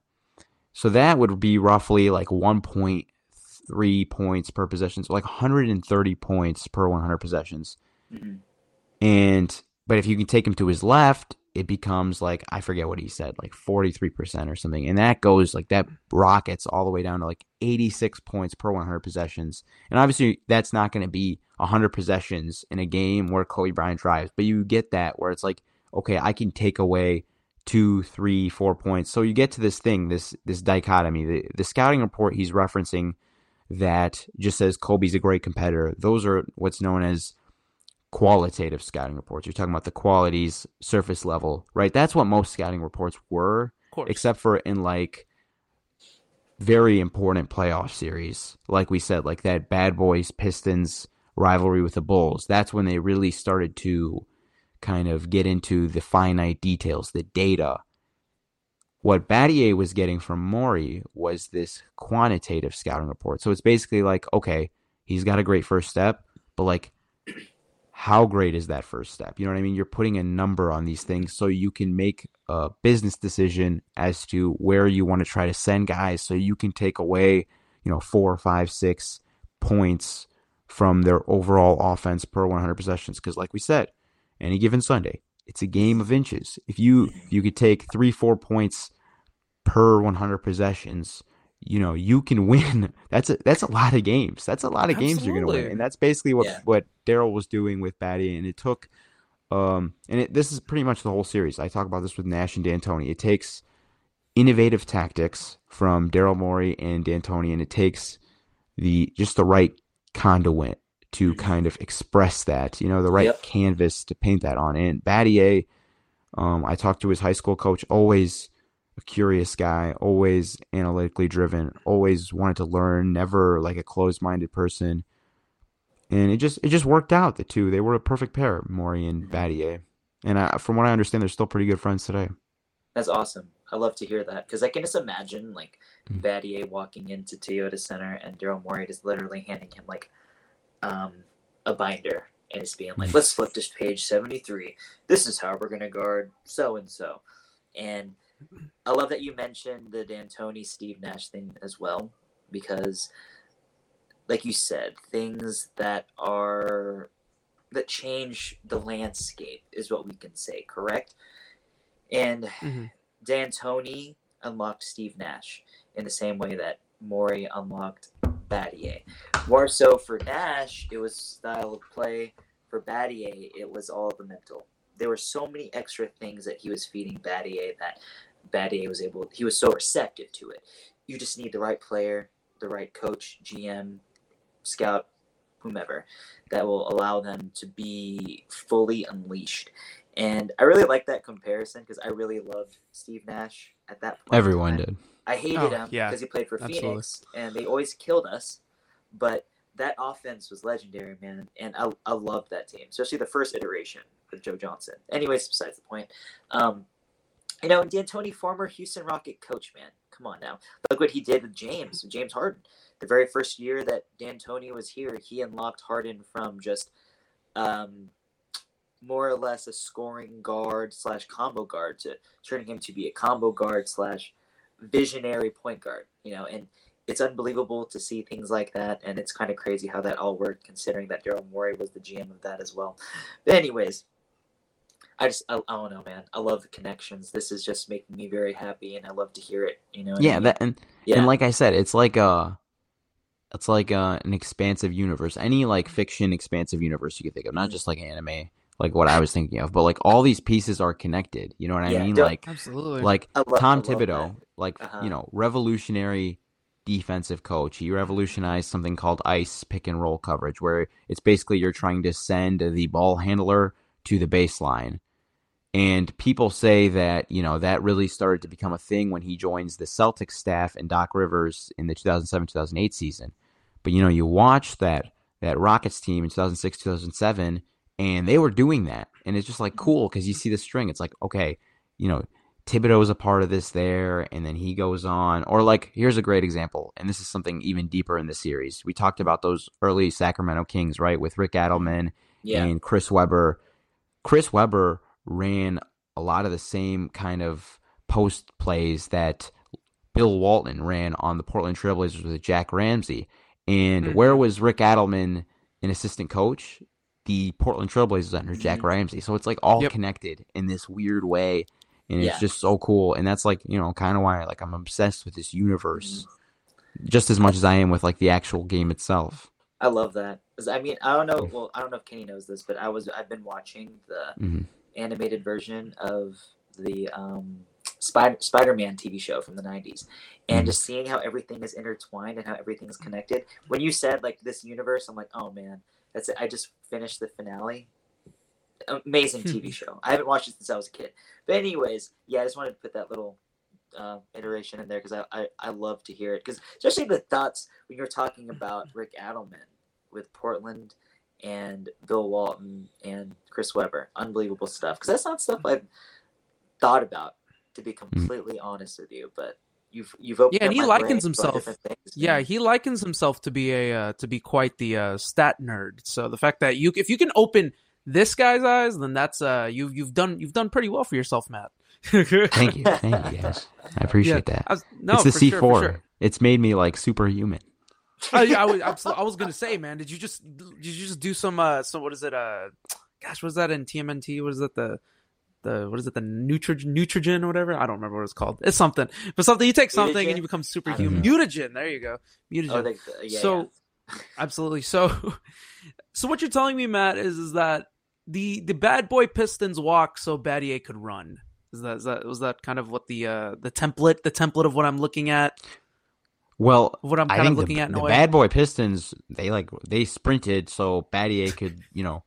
So that would be roughly like 1.3 three points per possession, so like 130 points per 100 possessions. Mm-hmm. And but if you can take him to his left, it becomes like I forget what he said, like 43% or something. And that goes like that rockets all the way down to like 86 points per 100 possessions. And obviously that's not going to be 100 possessions in a game where Kobe Bryant drives, but you get that where it's like okay, I can take away two, three, four points. So you get to this thing, this this dichotomy. The the scouting report he's referencing that just says Kobe's a great competitor. Those are what's known as qualitative scouting reports. You're talking about the qualities, surface level, right? That's what most scouting reports were, except for in like very important playoff series. Like we said, like that Bad Boys Pistons rivalry with the Bulls. That's when they really started to kind of get into the finite details, the data what Battier was getting from Morey was this quantitative scouting report. So it's basically like, okay, he's got a great first step, but like, how great is that first step? You know what I mean? You're putting a number on these things so you can make a business decision as to where you want to try to send guys so you can take away, you know, four, five, six points from their overall offense per 100 possessions. Because, like we said, any given Sunday, it's a game of inches. If you you could take three four points per 100 possessions, you know you can win. That's a that's a lot of games. That's a lot of Absolutely. games you're gonna win, and that's basically what yeah. what Daryl was doing with Batty, and it took. Um, and it, this is pretty much the whole series. I talk about this with Nash and D'Antoni. It takes innovative tactics from Daryl Morey and D'Antoni, and it takes the just the right conduit to kind of express that, you know, the right Yep. canvas to paint that on. And Battier, um, I talked to his high school coach, always a curious guy, always analytically driven, always wanted to learn, never like a closed-minded person. And it just it just worked out. The two they were a perfect pair, Morey and Battier. And I, from what I understand, they're still pretty good friends today. That's awesome. I love to hear that because I can just imagine like Mm. Battier walking into Toyota Center and Daryl Morey just literally handing him like um, a binder and just being like, "Let's flip this page seventy three. This is how we're gonna guard so and so." And I love that you mentioned the D'Antoni Steve Nash thing as well because, like you said, things that are that change the landscape is what we can say, correct? And Mhm. D'Antoni unlocked Steve Nash in the same way that Morey unlocked Battier. More so for Nash, it was style of play. For Battier, it was all the mental. There were so many extra things that he was feeding Battier that Battier was able. He was so receptive to it. You just need the right player, the right coach, GM, scout, whomever, that will allow them to be fully unleashed. And I really like that comparison because I really loved Steve Nash at that point. Everyone did. I hated Oh, him yeah, because he played for absolutely. Phoenix and they always killed us. But that offense was legendary, man. And I, I loved that team, especially the first iteration with Joe Johnson. Anyways, besides the point. Um, you know, D'Antoni, former Houston Rocket coach, man. Come on now. Look what he did with James, James Harden. The very first year that D'Antoni was here, he unlocked Harden from just um, more or less a scoring guard slash combo guard to turning him to be a combo guard slash visionary point guard. You know, and it's unbelievable to see things like that, and it's kind of crazy how that all worked, considering that Daryl Morey was the GM of that as well. But anyways, I just I, I don't know, man. I love the connections. This is just making me very happy, and I love to hear it. You know, what I Yeah, mean? that and Yeah. and like I said, it's like a it's like a, an expansive universe. Any like fiction expansive universe you could think of, Mm-hmm. not just like anime, like what I was thinking of, but like all these pieces are connected. You know what I Yeah, mean? Like Absolutely. like love- Tom I Thibodeau, that. like Uh-huh. you know, revolutionary defensive coach. He revolutionized something called ice pick and roll coverage, where it's basically you're trying to send the ball handler to the baseline. And people say that, you know, that really started to become a thing when he joins the Celtics staff and Doc Rivers in the 2007-2008 season. But you know, you watch that that Rockets team in 2006-2007 and they were doing that. And it's just like cool cuz you see the string. It's like, okay, you know, Thibodeau's a part of this there, and then he goes on. Or like, here's a great example, and this is something even deeper in the series. We talked about those early Sacramento Kings, right, with Rick Adelman Yeah. and Chris Webber. Chris Webber ran a lot of the same kind of post plays that Bill Walton ran on the Portland Trailblazers with Jack Ramsay. And Mhm. where was Rick Adelman an assistant coach? The Portland Trailblazers under Jack Mhm. Ramsay. So it's like all Yep. connected in this weird way. And Yeah. it's just so cool. And that's like, you know, kind of why like I'm obsessed with this universe just as much as I am with like the actual game itself. I love that. 'Cause, I mean, I don't know. Well, I don't know if Kenny knows this, but I was I've been watching the Mhm. animated version of the um, Spider Spider-Man TV show from the '90s, and Mhm. just seeing how everything is intertwined and how everything is connected. When you said like this universe, I'm like, oh man, that's it. I just finished the finale. Amazing TV show. I haven't watched it since I was a kid. But anyways, yeah, I just wanted to put that little uh, iteration in there because I, I I love to hear it because especially the thoughts when you're talking about Rick Adelman with Portland and Bill Walton and Chris Webber, unbelievable stuff. Because that's not stuff I've thought about to be completely honest with you. But you've you've opened Yeah, and he likens himself. Yeah, he likens himself to be a uh, to be quite the uh, stat nerd. So the fact that you if you can open this guy's eyes, then that's uh you you've done you've done pretty well for yourself, Matt. Thank you. Thank you guys. I appreciate Yeah, that. I was- no, it's the C4. sure, sure. It's made me like superhuman. I, I was I was gonna say, man, did you just did you just do some uh so what is it uh gosh what is that in TMNT? What is that the the what is it the nutrigen nutrigen or whatever? I don't remember what it's called. It's something, but something you take something Mutagen? and you become superhuman. Mutagen, there you go. Mutagen. Oh, they, yeah, so yeah. absolutely. So so what you're telling me, Matt, is is that the the bad boy Pistons walk so Battier could run. Is that, is that was that kind of what the uh the template the template of what I'm looking at? Well, what I'm I kind of looking the, at in the bad boy Pistons, they like they sprinted so Battier could, you know,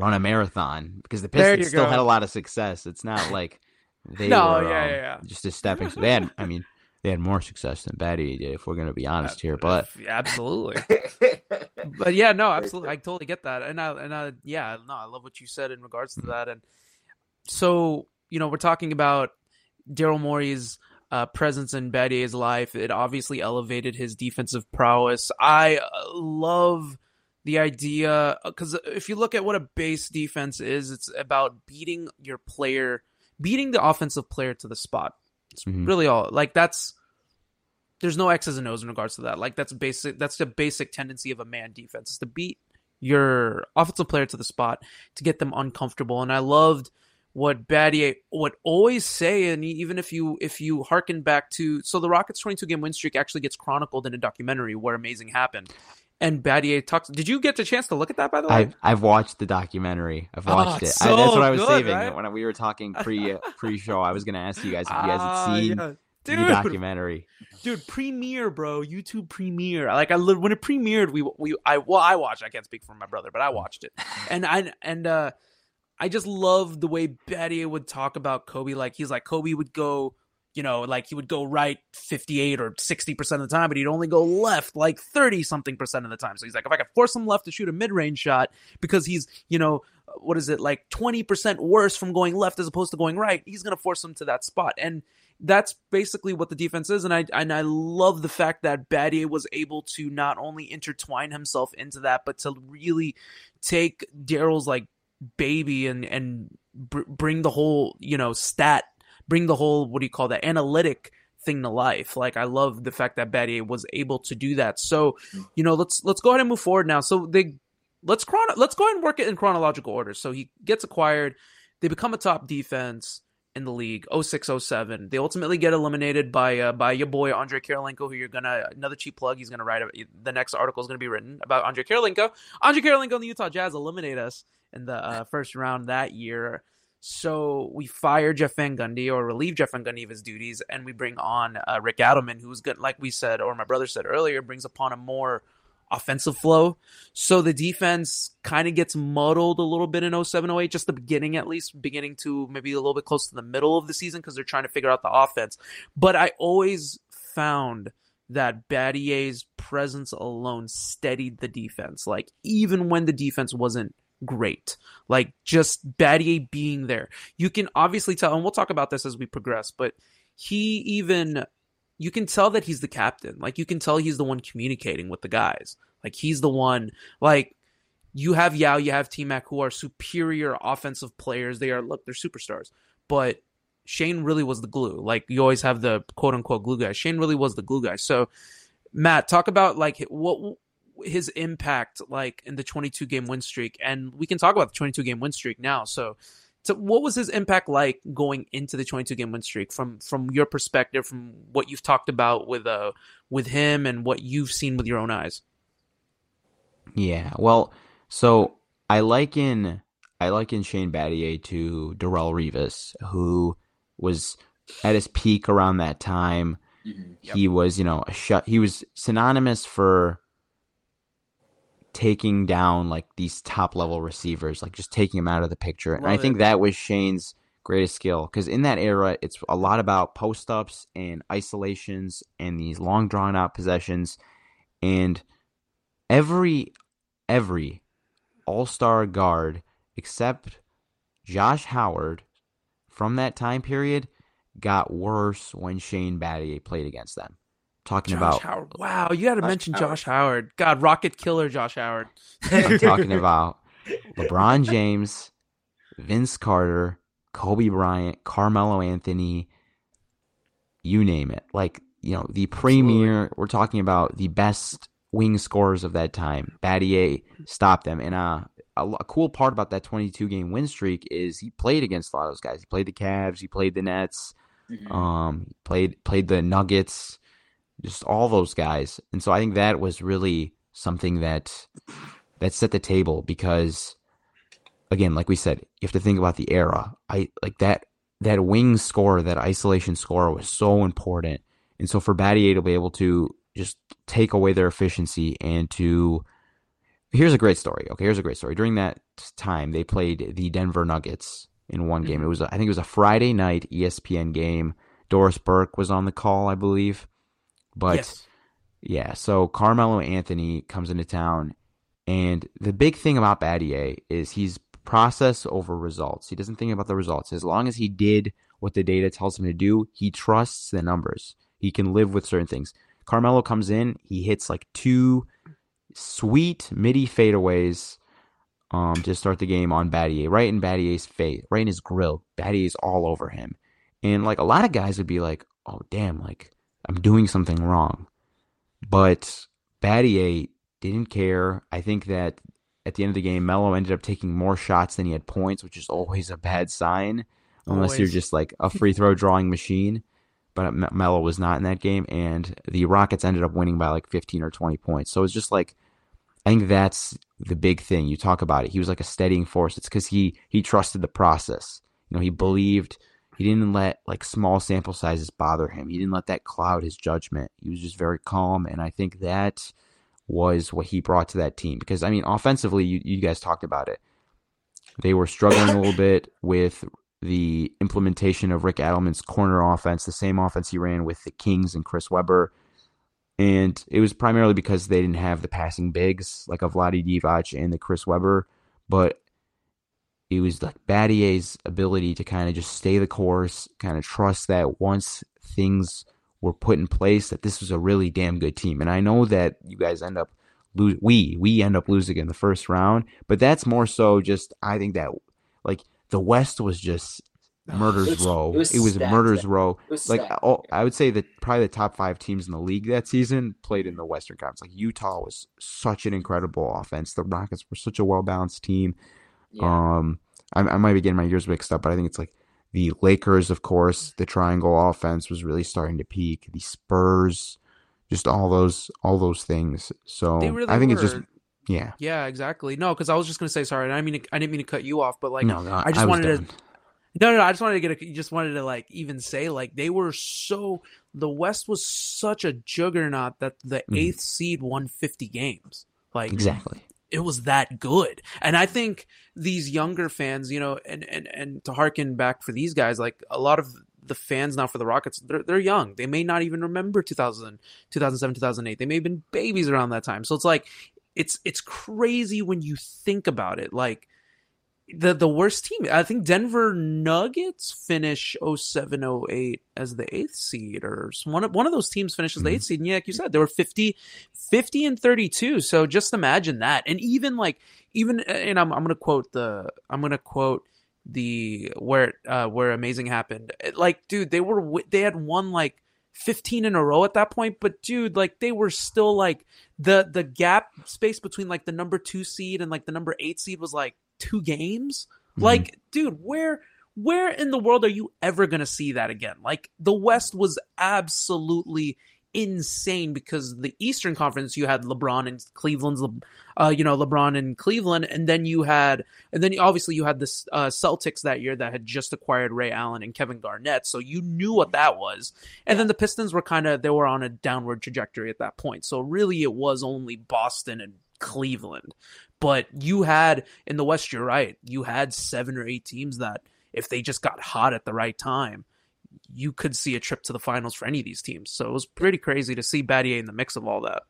run a marathon because the Pistons still go. had a lot of success. It's not like they No, were yeah, um, yeah, just a stepping. They had, I mean, they had more success than Battier did, if we're going to be honest here. But absolutely. but yeah, no, absolutely. I totally get that. And I and I yeah, no, I love what you said in regards to that. And so, you know, we're talking about Daryl Morey's uh, presence in Battier's life. It obviously elevated his defensive prowess. I uh, love the idea because if you look at what a base defense is, it's about beating your player, beating the offensive player to the spot. It's Mhm. really all like that's there's no X's and O's in regards to that. Like that's basic. That's the basic tendency of a man defense is to beat your offensive player to the spot to get them uncomfortable. And I loved what Battier would always say. And even if you if you harken back to so the Rockets 22 game win streak actually gets chronicled in a documentary where amazing happened. And Battier talks. Did you get the chance to look at that by the way? I've I've watched the documentary. I've Oh, watched it. it's I, that's what I was good, saving right? when we were talking pre pre show. I was going to ask you guys if you guys Ah, had seen yeah. the documentary. dude premiere bro youtube premiere like i when it premiered we we i well i watched i can't speak for my brother but i watched it and i and uh i just love the way Battier would talk about kobe like he's like kobe would go you know like he would go right 58 or 60 percent of the time but he'd only go left like 30 something percent of the time. So he's like if i could force him left to shoot a mid-range shot because he's you know what is it like 20% worse from going left as opposed to going right he's going to force him to that spot. And that's basically what the defense is, and I and I love the fact that Battier was able to not only intertwine himself into that, but to really take Daryl's like baby and and br- bring the whole you know stat, bring the whole what do you call that analytic thing to life. Like I love the fact that Battier was able to do that. So you know let's let's go ahead and move forward now. So they let's chrono let's go ahead and work it in chronological order. So he gets acquired, they become a top defense in the league 0607 they ultimately get eliminated by uh, by your boy andrei kirilenko who you're gonna another cheap plug he's gonna write the next article is gonna be written about andrei kirilenko andrei kirilenko and the utah jazz eliminate us in the uh, first round that year so we fire jeff van gundy or relieve jeff van gundy of his duties and we bring on uh, rick adelman who's good like we said or my brother said earlier brings upon a more offensive flow. So the defense kind of gets muddled a little bit in 07 08, just the beginning at least, beginning to maybe a little bit close to the middle of the season because they're trying to figure out the offense. But I always found that Battier's presence alone steadied the defense. Like even when the defense wasn't great, like just Battier being there, you can obviously tell, and we'll talk about this as we progress, but he even you can tell that he's the captain. Like you can tell he's the one communicating with the guys. Like he's the one like you have Yao, you have T Mac who are superior offensive players. They are look, they're superstars. But Shane really was the glue. Like you always have the quote unquote glue guy. Shane really was the glue guy. So Matt, talk about like what his impact like in the 22 game win streak and we can talk about the 22 game win streak now. So so what was his impact like going into the 22 game win streak from from your perspective from what you've talked about with uh with him and what you've seen with your own eyes Yeah, well, so I liken I liken Shane Battier to Darrelle Revis who was at his peak around that time. Mm-hmm. He was, you know, a shut. He was synonymous for taking down like these top level receivers, like just taking them out of the picture. and I think it. that was Shane's greatest skill because in that era, it's a lot about post ups and isolations and these long drawn out possessions. And every every all star guard except Josh Howard from that time period got worse when Shane Battier played against them. Talking Josh about Howard. Wow, you got to mention Howard. Josh Howard. God, rocket killer Josh Howard. I'm talking about LeBron James, Vince Carter, Kobe Bryant, Carmelo Anthony, you name it. Like, you know, the premier, we're talking about the best wing scorers of that time. Battier stopped them. And uh, a, a cool part about that 22 game win streak is he played against a lot of those guys. He played the Cavs, he played the Nets, Mm-hmm. um, played played the Nuggets, just all those guys. And so I think that was really something that that set the table because again, like we said, you have to think about the era. I like that that wing score, that isolation score was so important. And so for Battier to be able to just take away their efficiency and to here's a great story. Okay, here's a great story. During that time, they played the Denver Nuggets in one game. Mm-hmm. It was a, I think it was a Friday night ESPN game. Doris Burke was on the call, I believe. But Yes. yeah, so Carmelo Anthony comes into town, and the big thing about Battier is he's process over results. He doesn't think about the results. As long as he did what the data tells him to do, he trusts the numbers. He can live with certain things. Carmelo comes in, he hits like two sweet midi fadeaways um, to start the game on Battier, right in Battier's face, right in his grill. Battier's all over him. And like a lot of guys would be like, oh, damn, like I'm doing something wrong. But Battier didn't care. I think that at the end of the game, Melo ended up taking more shots than he had points, which is always a bad sign, unless you're just like a free throw drawing machine. But M- Melo was not in that game, and the Rockets ended up winning by like 15 or 20 points. So it's just like, I think that's the big thing. You talk about it. He was like a steadying force. It's because he he trusted the process. You know, he believed. He didn't let like small sample sizes bother him. He didn't let that cloud his judgment. He was just very calm, and I think that was what he brought to that team. Because I mean, offensively, you you guys talked about it. They were struggling a little bit with the implementation of Rick Adelman's corner offense, the same offense he ran with the Kings and Chris Webber. And it was primarily because they didn't have the passing bigs like a Vlade Divac and the Chris Webber, but it was like Battier's ability to kind of just stay the course, kind of trust that once things were put in place, that this was a really damn good team. And I know that you guys end up lose, we we end up losing in the first round, but that's more so just I think that like the West was just murders It was- row. it was It was murders row. Was Like oh, I would say that probably the top five teams in the league that season played in the Western Conference. Like Utah was such an incredible offense. The Rockets were such a well balanced team. Um, I, I might be getting my years mixed up, but I think it's like the Lakers, of course. The triangle offense was really starting to peak. The Spurs, just all those, all those things. So really I think it's just, yeah. Yeah, exactly. No, because I was just gonna say sorry. and I mean, I didn't mean to cut you off, but like, No, no, I just I wanted to. No, no, no, I just wanted to get a. Just wanted to like even say like they were so the West was such a juggernaut that the Mhm. eighth seed won fifty games. Like Exactly. It was that good. And I think these younger fans, you know, and and and to harken back for these guys, like a lot of the fans now for the Rockets, they're they're young. They may not even remember 2000, 2007, 2008. They may have been babies around that time. So it's like it's it's crazy when you think about it. Like the the worst team. I think Denver Nuggets finish 07 08 as the eighth seed, or one of, one of those teams finishes the eighth seed. And yeah, like you said, they were 50, 50 and 32. So just imagine that. And even like, even, and I'm, I'm going to quote the, I'm going to quote the, where, uh, where amazing happened. Like, dude, they were, they had won like, 15 in a row at that point but dude like they were still like the the gap space between like the number 2 seed and like the number 8 seed was like two games? Like dude where where in the world are you ever going to see that again? Like the west was absolutely insane because the eastern conference you had lebron and cleveland's uh you know lebron and cleveland and then you had and then obviously you had the uh celtics that year that had just acquired ray allen and kevin garnett so you knew what that was. And then the pistons were kind of they were on a downward trajectory at that point so really it was only boston and cleveland. But you had in the west you're right. You had seven or eight teams that if they just got hot at the right time you could see a trip to the finals for any of these teams. So it was pretty crazy to see Battier in the mix of all that.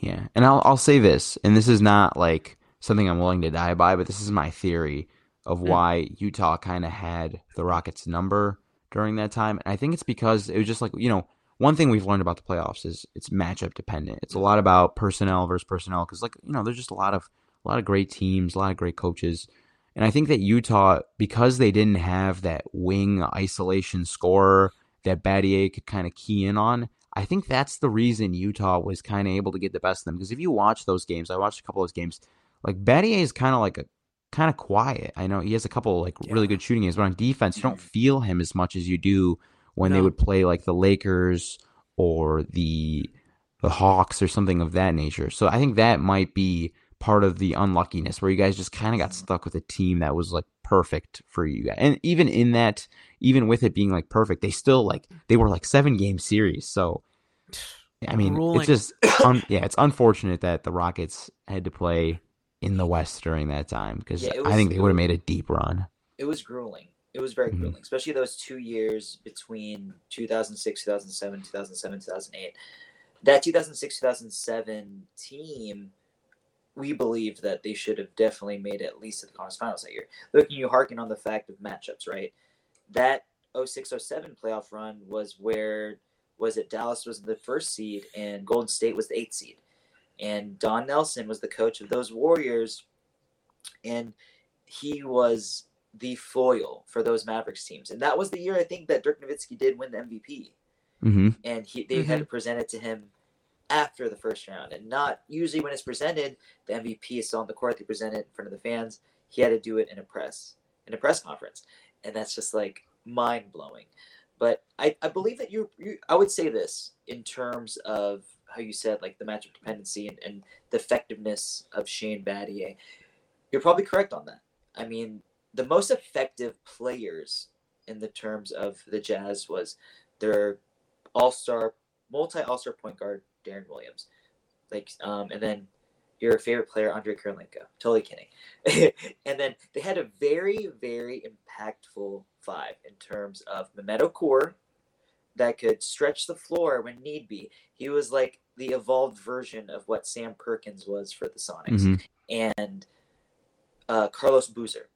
Yeah, and I'll I'll say this, and this is not like something I'm willing to die by, but this is my theory of Mm. why Utah kind of had the Rockets' number during that time. And I think it's because it was just like you know one thing we've learned about the playoffs is it's matchup dependent. It's a lot about personnel versus personnel because like you know there's just a lot of a lot of great teams, a lot of great coaches. And I think that Utah, because they didn't have that wing isolation scorer that Battier could kind of key in on, I think that's the reason Utah was kind of able to get the best of them. Because if you watch those games, I watched a couple of those games, like Battier is kind of like a kind of quiet. I know he has a couple like really good shooting games, but on defense, you don't feel him as much as you do when they would play like the Lakers or the the Hawks or something of that nature. So I think that might be part of the unluckiness where you guys just kind of got mm. stuck with a team that was like perfect for you guys. And even in that, even with it being like perfect, they still like they were like seven game series. So I mean, it's just un- yeah, it's unfortunate that the Rockets had to play in the West during that time because Yeah, I think they would have made a deep run. It was grueling. It was very Mhm. grueling, especially those two years between 2006, 2007, 2007, 2008. That 2006, 2007 team, we believed that they should have definitely made at least to the conference finals that year. Looking, you harken on the fact of matchups, right? That 06, 07 playoff run was where was it Dallas was the first seed and Golden State was the eighth seed. And Don Nelson was the coach of those Warriors. And he was the foil for those Mavericks teams. And that was the year I think that Dirk Nowitzki did win the MVP. hmm And he they had to present it to him after the first round. And not usually when it's presented, the MVP is still on the court, they present it in front of the fans. He had to do it in a press, in a press conference. And that's just like mind blowing. But I, I believe that you, you I would say this in terms of how you said like the matchup dependency and, and the effectiveness of Shane Battier. You're probably correct on that. I mean, the most effective players in the terms of the Jazz was their all-star, multi all-star point guard Deron Williams, like, um, and then your favorite player Andrei Kirilenko. Totally kidding. and then they had a very, very impactful five in terms of Mehmet Okur that could stretch the floor when need be. He was like the evolved version of what Sam Perkins was for the Sonics, Mhm. and uh, Carlos Boozer,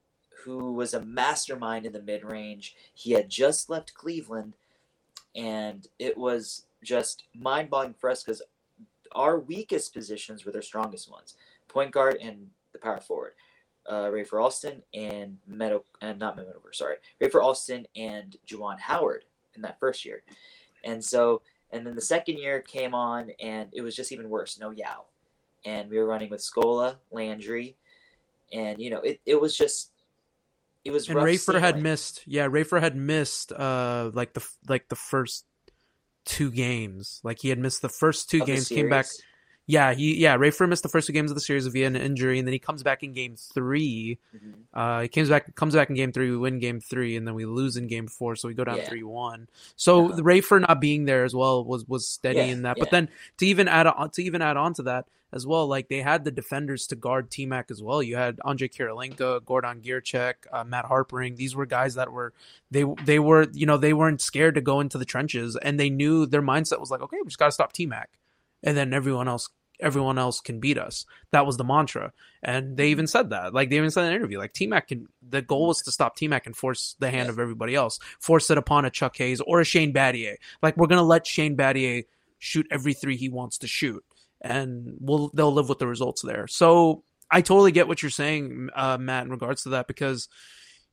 who was a mastermind in the mid range. He had just left Cleveland, and it was just mind boggling for us because our weakest positions were their strongest ones point guard and the power forward. Uh, Rafer Alston and Meadow, and not Meadover, sorry, Rafer Alston and Juwan Howard in that first year. And so, and then the second year came on and it was just even worse. No Yao. And we were running with Scola, Landry, and you know, it, it was just, it was and Rafer had missed. Yeah, Rafer had missed uh like the like the first two games. Like he had missed the first two Of games. Came back. Yeah, he yeah Rafer missed the first two games of the series via an injury, and then he comes back in game 3 Mhm. Uh, he comes back comes back in game three. We win game three, and then we lose in game four, so we go down Yeah. three one. So Uh-huh. the Rafer not being there as well was was steady Yeah, in that. yeah. But then to even add on to even add on to that as well, like they had the defenders to guard T Mac as well. You had Andrei Kirilenko, Gordon Giricek, uh, Matt Harpring. These were guys that were they they were you know they weren't scared to go into the trenches, and they knew their mindset was like, okay, we just got to stop T Mac, and then everyone else everyone else can beat us. That was the mantra. And they even said that. Like they even said in an interview, like T Mac can the goal was to stop T Mac and force the hand of everybody else. Force it upon a Chuck Hayes or a Shane Battier. Like we're gonna let Shane Battier shoot every three he wants to shoot. And we'll they'll live with the results there. So I totally get what you're saying, uh, Matt, in regards to that, because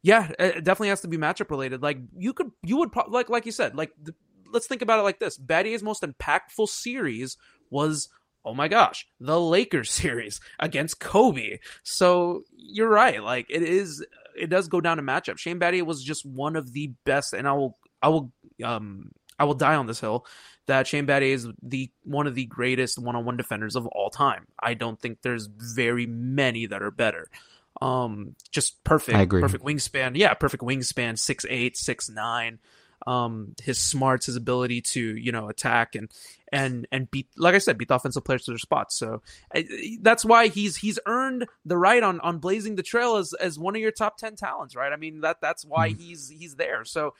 yeah, it definitely has to be matchup related. Like you could, you would pro- like, like you said, like the, let's think about it like this: Battier's most impactful series was, oh my gosh, the Lakers series against Kobe. So you're right. Like it is, it does go down to matchup. Shane Battier was just one of the best, and I will, I will, um, I will die on this hill that Shane Battier is the one of the greatest one-on-one defenders of all time. I don't think there's very many that are better. Um, just perfect, I agree. perfect wingspan. Yeah, perfect wingspan, six eight, six nine. Um, his smarts, his ability to you know attack and and and beat, like I said, beat the offensive players to their spots. So I, that's why he's he's earned the right on on blazing the trail as as one of your top ten talents, right? I mean that that's why he's he's there. So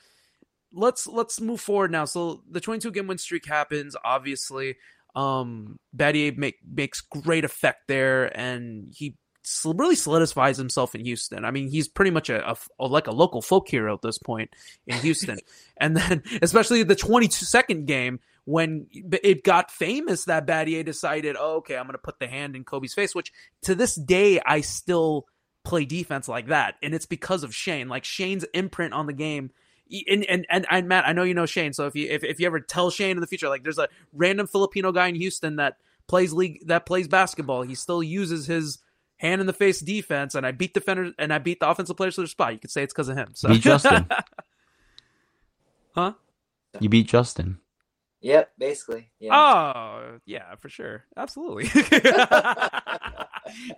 let's let's move forward now. So the 22 game win streak happens. Obviously, um, Battier make, makes great effect there, and he really solidifies himself in Houston. I mean, he's pretty much a, a- like a local folk hero at this point in Houston. and then, especially the 22 second game when it got famous that Battier decided, oh, okay, I'm going to put the hand in Kobe's face. Which to this day, I still play defense like that, and it's because of Shane. Like Shane's imprint on the game and, and and and Matt, I know you know Shane. So if you if, if you ever tell Shane in the future, like there's a random Filipino guy in Houston that plays league that plays basketball, he still uses his hand in the face defense, and I beat defenders and I beat the offensive players to their spot. You could say it's because of him. So Beat Justin. huh? You beat Justin. Yep, basically. Yeah. Oh yeah, for sure, absolutely.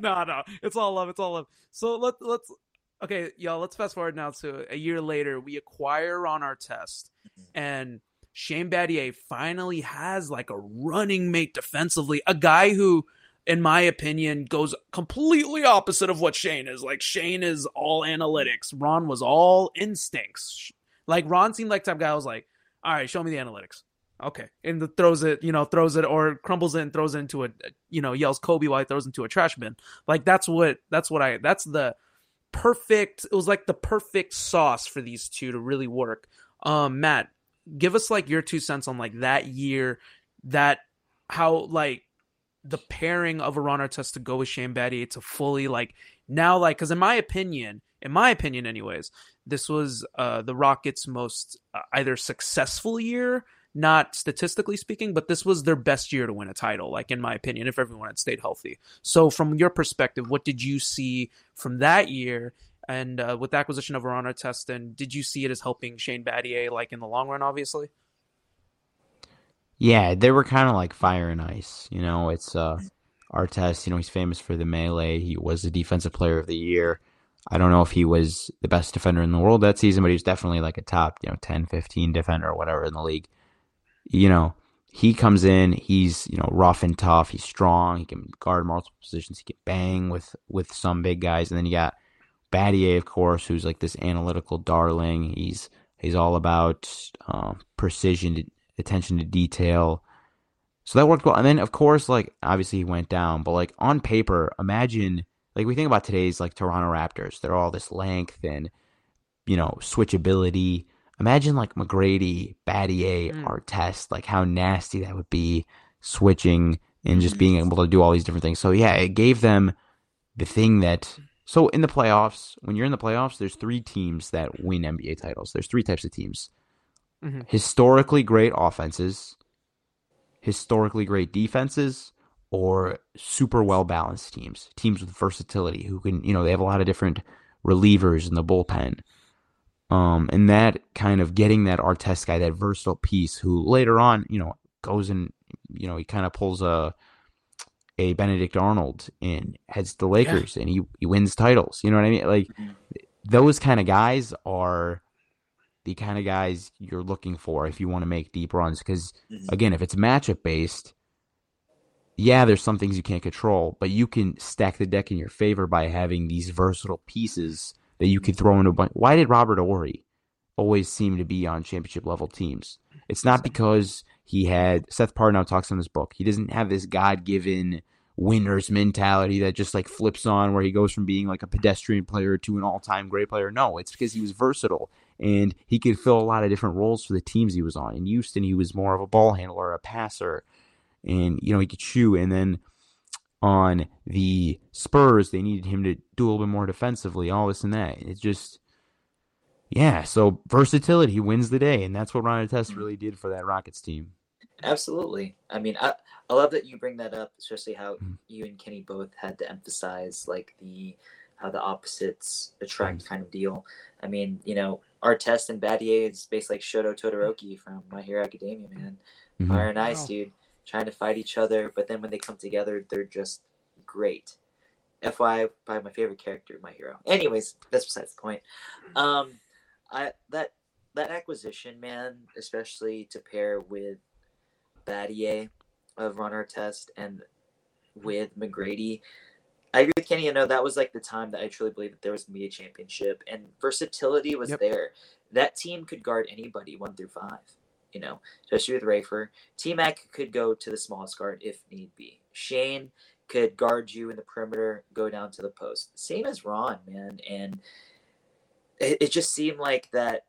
no, no, it's all love. It's all love. So let let's okay, y'all. Let's fast forward now to a year later. We acquire Ron Artest, mm-hmm. and Shane Battier finally has like a running mate defensively, a guy who in my opinion, goes completely opposite of what Shane is. Like Shane is all analytics. Ron was all instincts. Like Ron seemed like type guy was like, all right, show me the analytics. Okay. And the, throws it, you know, throws it or crumbles it and throws it into a, you know, yells Kobe while he throws into a trash bin. Like that's what, that's what I, that's the perfect, it was like the perfect sauce for these two to really work. Um, Matt, give us like your two cents on like that year, that how like the pairing of a Ron Artest to go with Shane Battier to fully like now like because in my opinion, in my opinion, anyways, this was uh, the Rockets' most uh, either successful year, not statistically speaking, but this was their best year to win a title. Like in my opinion, if everyone had stayed healthy. So from your perspective, what did you see from that year? And uh, with the acquisition of Ron Artest, and did you see it as helping Shane Battier like in the long run? Obviously. Yeah, they were kind of like fire and ice. You know, it's uh, Artest. You know, he's famous for the melee. He was the defensive player of the year. I don't know if he was the best defender in the world that season, but he was definitely like a top, you know, 10, 15 defender or whatever in the league. You know, he comes in, he's, you know, rough and tough, he's strong, he can guard multiple positions, he can bang with with some big guys. And then you got Battier, of course, who's like this analytical darling. He's he's all about uh, precision attention to detail. So that worked well. And then of course, like obviously he went down, but like on paper, imagine like we think about today's like Toronto Raptors. They're all this length and you know switchability. Imagine like McGrady, Battier, mm. Artest, like how nasty that would be switching and just being able to do all these different things. So yeah, it gave them the thing that so in the playoffs, when you're in the playoffs, there's three teams that win NBA titles. There's three types of teams. Mm-hmm. Historically great offenses, historically great defenses, or super well balanced teams. Teams with versatility who can, you know, they have a lot of different relievers in the bullpen. Um, and that kind of getting that Artest guy, that versatile piece, who later on, you know, goes and you know he kind of pulls a a Benedict Arnold and heads to the Lakers yeah. and he he wins titles. You know what I mean? Like mm-hmm. those kind of guys are the kind of guys you're looking for if you want to make deep runs. Because mm-hmm. again, if it's matchup based, yeah, there's some things you can't control, but you can stack the deck in your favor by having these versatile pieces that you could throw into a bunch. Why did Robert Horry always seem to be on championship level teams? It's not because he had Seth Partnow talks in his book. He doesn't have this God given winner's mentality that just like flips on where he goes from being like a pedestrian player to an all time great player. No, it's because he was versatile and he could fill a lot of different roles for the teams he was on. In Houston, he was more of a ball handler, a passer, and you know he could shoot. And then on the Spurs, they needed him to do a little bit more defensively, all this and that. It's just, yeah. So versatility wins the day, and that's what Ron Artest really did for that Rockets team. Absolutely. I mean, I, I love that you bring that up, especially how mm-hmm. you and Kenny both had to emphasize like the how the opposites attract kind of deal. I mean, you know, Artest and Battier is basically like Shoto Todoroki from My Hero Academia, man. Mm-hmm. Fire and Ice, wow. dude. Trying to fight each other, but then when they come together, they're just great. FY, probably my favorite character, My Hero. Anyways, that's besides the point. Um, I that that acquisition, man, especially to pair with Battier of Ron Artest and with McGrady, I agree with Kenny. You know, that was like the time that I truly believe that there was going to be a championship and versatility was yep. there. That team could guard anybody one through five, you know, especially with Rafer. T Mac could go to the smallest guard if need be. Shane could guard you in the perimeter, go down to the post. Same as Ron, man. And it, it just seemed like that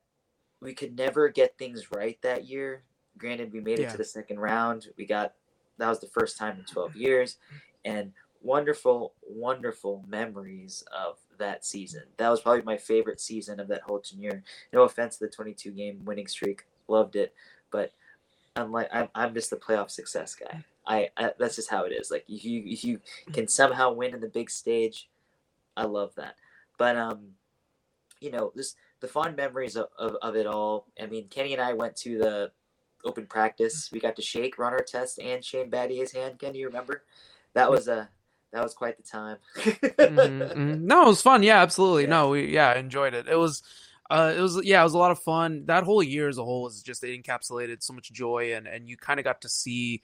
we could never get things right that year. Granted, we made it yeah. to the second round. We got that was the first time in 12 years. And wonderful, wonderful memories of that season. That was probably my favorite season of that whole tenure. No offense to the 22 game winning streak, loved it, but I'm like I'm, I'm just the playoff success guy. I, I, that's just how it is. Like if you if you can somehow win in the big stage, I love that. But um, you know, this the fond memories of, of, of it all. I mean, Kenny and I went to the open practice. We got to shake Ron Artest and Shane Battier's hand. Can you remember? That was a that was quite the time. mm-hmm. No, it was fun. Yeah, absolutely. Yeah. No, we yeah enjoyed it. It was Uh, it was yeah, it was a lot of fun. That whole year as a whole was just it encapsulated so much joy, and and you kind of got to see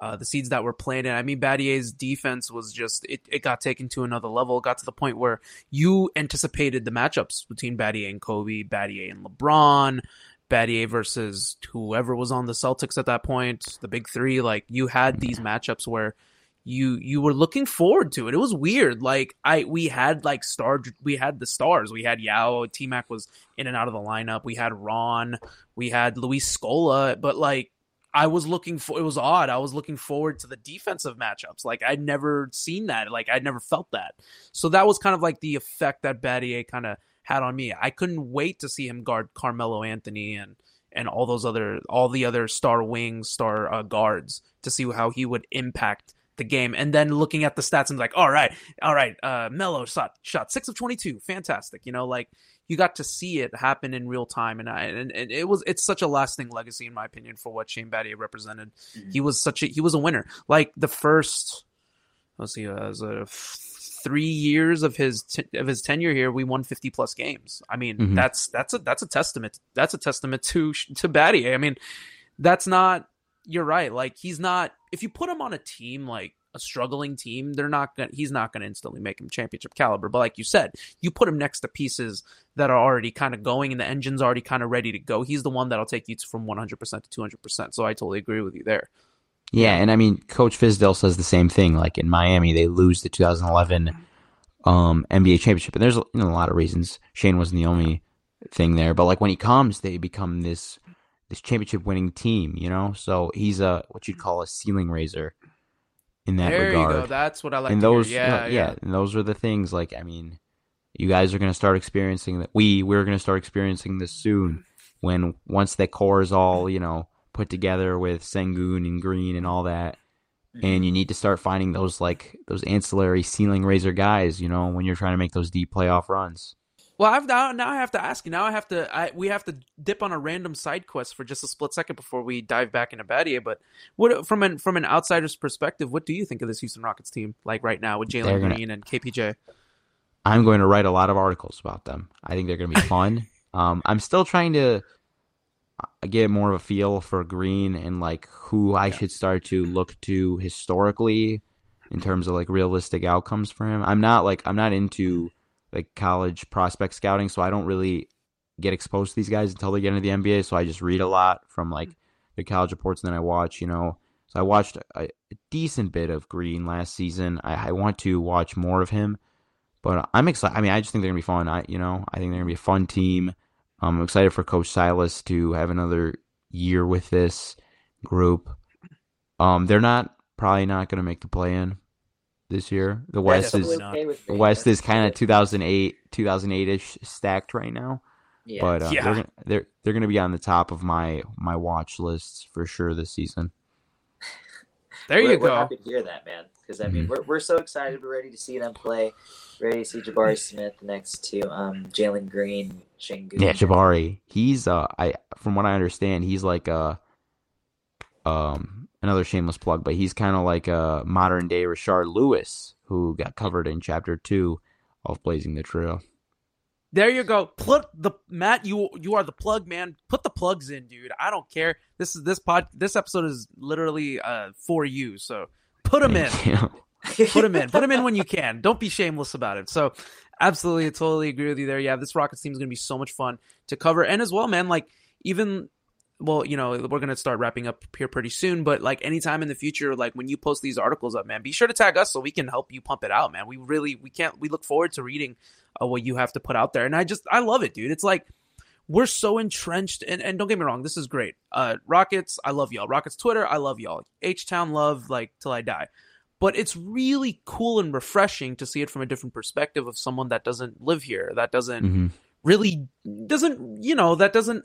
uh, the seeds that were planted. I mean, Battier's defense was just it, it got taken to another level. It got to the point where you anticipated the matchups between Battier and Kobe, Battier and LeBron, Battier versus whoever was on the Celtics at that point, the big three. Like you had these matchups where you you were looking forward to it. It was weird. Like I we had like star we had the stars. We had Yao, T Mac was in and out of the lineup. We had Ron, we had Luis Scola, but like I was looking for it was odd. I was looking forward to the defensive matchups. Like I'd never seen that. Like I'd never felt that. So that was kind of like the effect that Battier kind of had on me. I couldn't wait to see him guard Carmelo Anthony and and all those other all the other star wings, star uh, guards to see how he would impact the game. And then looking at the stats and like, all right, all right, uh, Melo shot shot six of twenty two, fantastic. You know, like you got to see it happen in real time, and I and, and it was it's such a lasting legacy in my opinion for what Shane Battier represented. Mm-hmm. He was such a he was a winner. Like the first, let's see, uh, was a three years of his t- of his tenure here, we won fifty plus games. I mean, mm-hmm. that's that's a that's a testament. That's a testament to to Battier. I mean, that's not. You're right. Like he's not. If you put him on a team like a struggling team, they're not gonna. He's not gonna instantly make him championship caliber. But like you said, you put him next to pieces that are already kind of going, and the engine's already kind of ready to go. He's the one that'll take you from 100 percent to 200 percent. So I totally agree with you there. Yeah, and I mean, Coach Fizdale says the same thing. Like in Miami, they lose the 2011 um, NBA championship, and there's you know, a lot of reasons. Shane wasn't the only thing there, but like when he comes, they become this this championship winning team. You know, so he's a what you'd call a ceiling raiser in that regard. there regard. you go. That's what I like. And those. Yeah, know, yeah, and those are the things. Like, I mean, you guys are going to start experiencing that. We we're going to start experiencing this soon. When once that core is all you know put together with Sengun and Green and all that, and you mm-hmm. need to start finding those like those ancillary ceiling raiser guys. You know, when you're trying to make those deep playoff runs. Well, I've now, now I have to ask you. Now I have to. I, we have to dip on a random side quest for just a split second before we dive back into Battier. But what from an from an outsider's perspective, what do you think of this Houston Rockets team like right now with Jalen Green and KPJ? I'm going to write a lot of articles about them. I think they're going to be fun. um, I'm still trying to uh, get more of a feel for Green and like who I yeah. should start to look to historically in terms of like realistic outcomes for him. I'm not like I'm not into like college prospect scouting, so I don't really get exposed to these guys until they get into the NBA. So I just read a lot from like the college reports, and then I watch. You know, so I watched a, a decent bit of Green last season. I, I, want to watch more of him, but I'm excited. I mean, I just think they're gonna be fun. I you know, I think they're gonna be a fun team. I'm excited for Coach Silas to have another year with this group. Um, they're not probably not gonna make the play in this year. The West is okay the West is kind of 2008 2008 ish stacked right now. Yeah. But uh, yeah. they're gonna, they're they're going to be on the top of my my watch lists for sure this season. There you we're, go. We're happy to hear that, man. Because I mean, mm-hmm. we're we're so excited. We're ready to see them play. Ready to see Jabari Smith next to um, Jalen Green, Sengun. Yeah, Jabari. He's uh, I from what I understand, he's like a um another shameless plug, but he's kind of like a modern day Rashard Lewis who got covered in chapter two of Blazing the Trail. There you go. Put the Matt. You you are the plug man. Put the plugs in, dude. I don't care. This is this pod. This episode is literally uh for you. So put them in. put them in. Put them in when you can. Don't be shameless about it. So absolutely, I totally agree with you there. Yeah, this Rockets team is gonna be so much fun to cover, and as well, man. Like even well, you know, we're gonna start wrapping up here pretty soon, but like anytime in the future, like when you post these articles up, man, be sure to tag us so we can help you pump it out, man. We really we can't we look forward to reading uh, what you have to put out there, and I just I love it, dude. It's like we're so entrenched, and, and don't get me wrong, this is great. Uh, Rockets, I love y'all. Rockets Twitter, I love y'all. H Town love like till I die. But it's really cool and refreshing to see it from a different perspective of someone that doesn't live here, that doesn't. Mm-hmm really doesn't you know that doesn't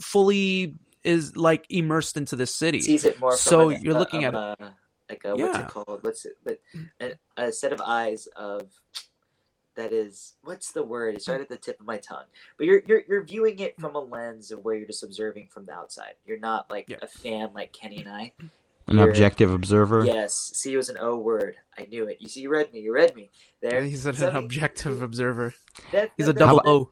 fully is like immersed into the city. Sees it more. so an, you're uh, looking at a, like a, yeah. what's it called? What's it? But a, a, set of eyes of that is what's the word? It's right at the tip of my tongue. But you're you're you're viewing it from a lens of where you're just observing from the outside. You're not like yeah. a fan like Kenny and I. An You're, objective observer. Yes. See, it was an O word. I knew it. You see, you read me. You read me. There. He's an, an objective observer. That, He's a double O.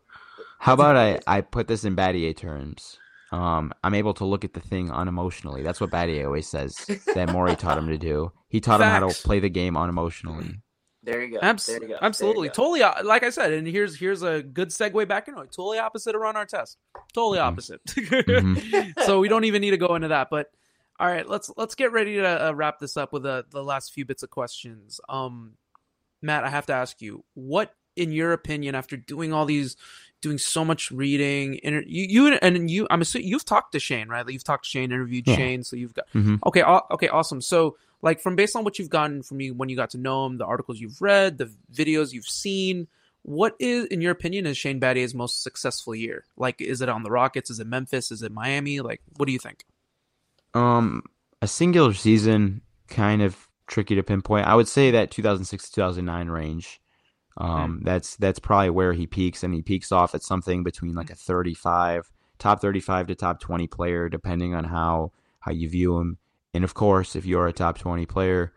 How about I, I put this in Battier terms? Um, I'm able to look at the thing unemotionally. That's what Battier always says that Morey taught him to do. He taught him how to play the game unemotionally. There you go. Abs- there you go. Absolutely, totally. uh, Like I said, and here's here's a good segue back into it. Totally opposite of Ron Artest. Totally opposite. so we don't even need to go into that. But all right, let's let's get ready to uh, wrap this up with uh, the last few bits of questions. Um, Matt, I have to ask you, what in your opinion, after doing all these, doing so much reading, inter- you, you and you, I'm assuming you've talked to Shane, right? Like you've talked to Shane, interviewed Yeah. Shane, so you've got Mhm. okay, aw- okay, awesome. So like from based on what you've gotten from you when you got to know him, the articles you've read, the videos you've seen, what is, in your opinion, is Shane Battier's most successful year? Like, is it on the Rockets? Is it Memphis? Is it Miami? Like, what do you think? Um, a singular season kind of tricky to pinpoint. I would say that 2006 to 2009 range. Um, that's that's probably where he peaks, and he peaks off at something between like a 35, top 35 to top 20 player, depending on how how you view him. And of course, if you're a top 20 player,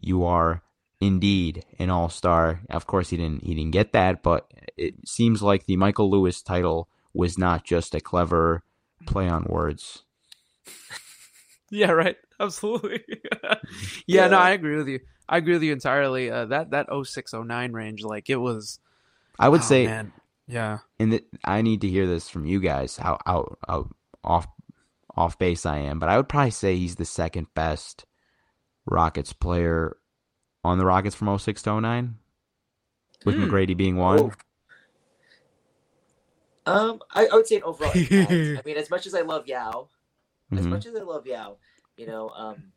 you are indeed an all star. Of course, he didn't he didn't get that, but it seems like the Michael Lewis title was not just a clever play on words. Yeah, right. Absolutely. yeah, no, I agree with you. I agree with you entirely. Uh, that that 0609 range, like it was. I would oh, say, man. yeah. and I need to hear this from you guys. How how, how off off base I am, but I would probably say he's the second best Rockets player on the Rockets from 06 to 09, with Hmm. McGrady being one. Um, I, I would say an overall. I mean, as much as I love Yao, as Mhm. much as I love Yao, you know, um,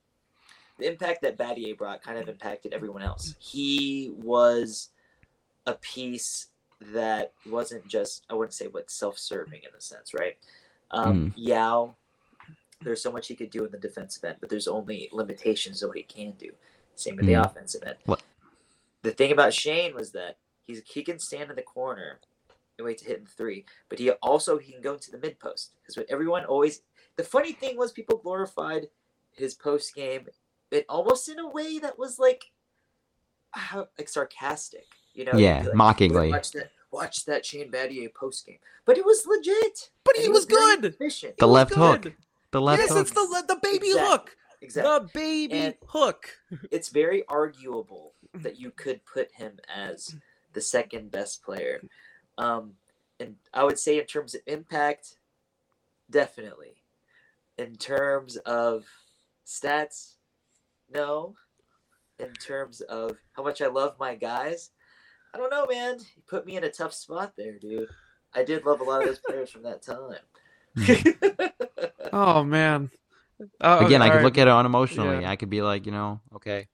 the impact that Battier brought kind of impacted everyone else. He was a piece that wasn't just I wouldn't say what self-serving in a sense, right? Um, Yao, there's so much he could do in the defensive end, but there's only limitations of what he can do. Same with the Mm. offensive end. What- The thing about Shane was that he's he can stand in the corner and wait to hit in three, but he also he can go into the mid post because what everyone always. The funny thing was people glorified his post game, it almost in a way that was like, how, like sarcastic, you know? Yeah, like, mockingly. Watch that, watch that Shane Battier post game, but it was legit. But he it was good. Efficient. The It left good. hook. The left yes, hook. it's the the baby Exactly. hook. Exactly. The baby And- hook. it's very arguable that you could put him as the second best player. Um, and I would say in terms of impact, definitely. In terms of stats, no. In terms of how much I love my guys, I don't know, man. You put me in a tough spot there, dude. I did love a lot of those players from that time. Oh man. Uh, Again, I could right. look at it unemotionally. Yeah. I could be like, you know, okay,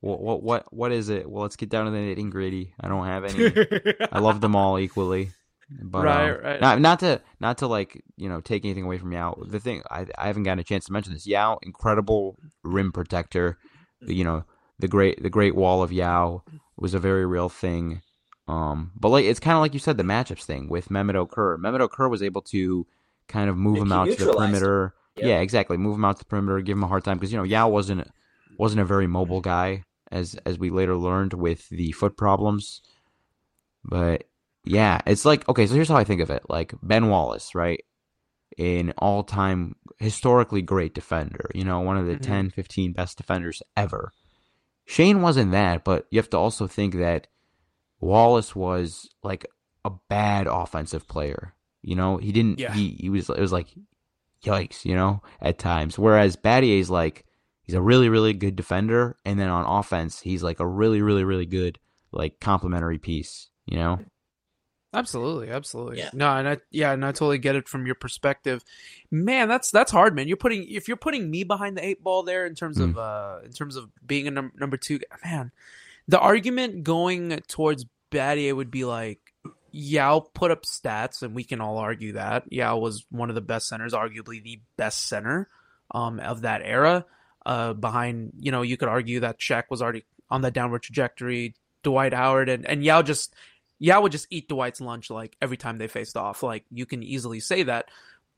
what what what what is it? Well, let's get down to the nitty gritty. I don't have any. I love them all equally. But Right, um, right. Not, not to not to like you know take anything away from Yao. The thing I I haven't gotten a chance to mention this. Yao, incredible rim protector. You know the great the Great Wall of Yao was a very real thing. Um, but like it's kind of like you said the matchups thing with Mehmet Okur. Mehmet Okur was able to kind of move And him out to the perimeter. Yep. Yeah, exactly. Move him out to the perimeter, give him a hard time because you know Yao wasn't wasn't a very mobile guy as as we later learned with the foot problems. But yeah, it's like okay, so here's how I think of it. Like Ben Wallace, right? An all-time historically great defender, you know, one of the Mhm. 10, 15 best defenders ever. Shane wasn't that, but you have to also think that Wallace was like a bad offensive player. You know, he didn't Yeah. he he was it was like yikes, you know, at times. Whereas Battier's like he's a really really good defender and then on offense he's like a really really really good like complementary piece, you know? Absolutely, absolutely. Yeah. No, and I yeah, and I totally get it from your perspective. Man, that's that's hard, man. You're putting if you're putting me behind the eight ball there in terms of uh in terms of being a num- number two, man. The argument going towards Battier would be like Yao put up stats, and we can all argue that Yao was one of the best centers, arguably the best center um, of that era. Uh, behind, you know, you could argue that Shaq was already on that downward trajectory. Dwight Howard and and Yao just Yao would just eat Dwight's lunch like every time they faced off. Like you can easily say that.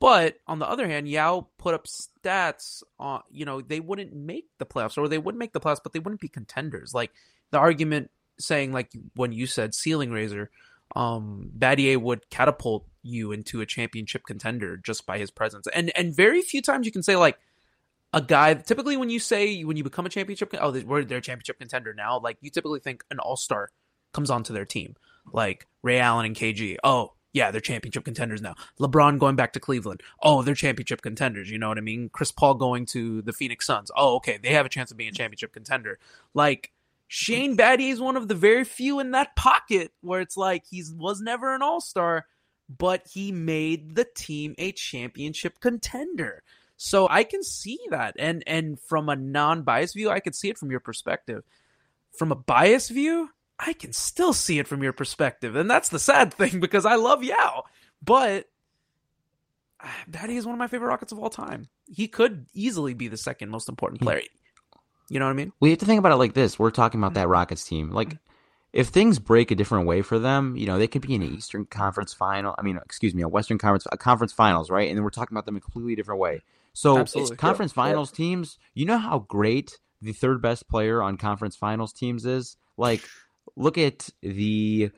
But on the other hand, Yao put up stats on you know, they wouldn't make the playoffs or they would make the playoffs, but they wouldn't be contenders. Like the argument saying like when you said ceiling raiser, um Battier would catapult you into a championship contender just by his presence. And and very few times you can say like a guy. Typically, when you say when you become a championship, oh, they're, they're a championship contender now. Like you typically think an all star comes onto their team, like Ray Allen and KG. Oh, yeah, they're championship contenders now. LeBron going back to Cleveland. Oh, they're championship contenders. You know what I mean? Chris Paul going to the Phoenix Suns. Oh, okay, they have a chance of being a championship contender. Like Shane Battier is one of the very few in that pocket where it's like he was never an all star, but he made the team a championship contender. So I can see that, and and from a non-biased view, I could see it from your perspective. From a biased view, I can still see it from your perspective, and that's the sad thing because I love Yao, but ah, Batty is one of my favorite Rockets of all time. He could easily be the second most important hmm. player. You know what I mean? We have to think about it like this. We're talking about that mm-hmm. Rockets team. Like, mm-hmm. if things break a different way for them, you know, they could be in an Eastern Conference final. I mean, excuse me, a Western Conference, a conference finals, right? And then we're talking about them a completely different way. So, Absolutely. conference yeah. finals yeah. teams, you know how great the third best player on conference finals teams is? Like, look at the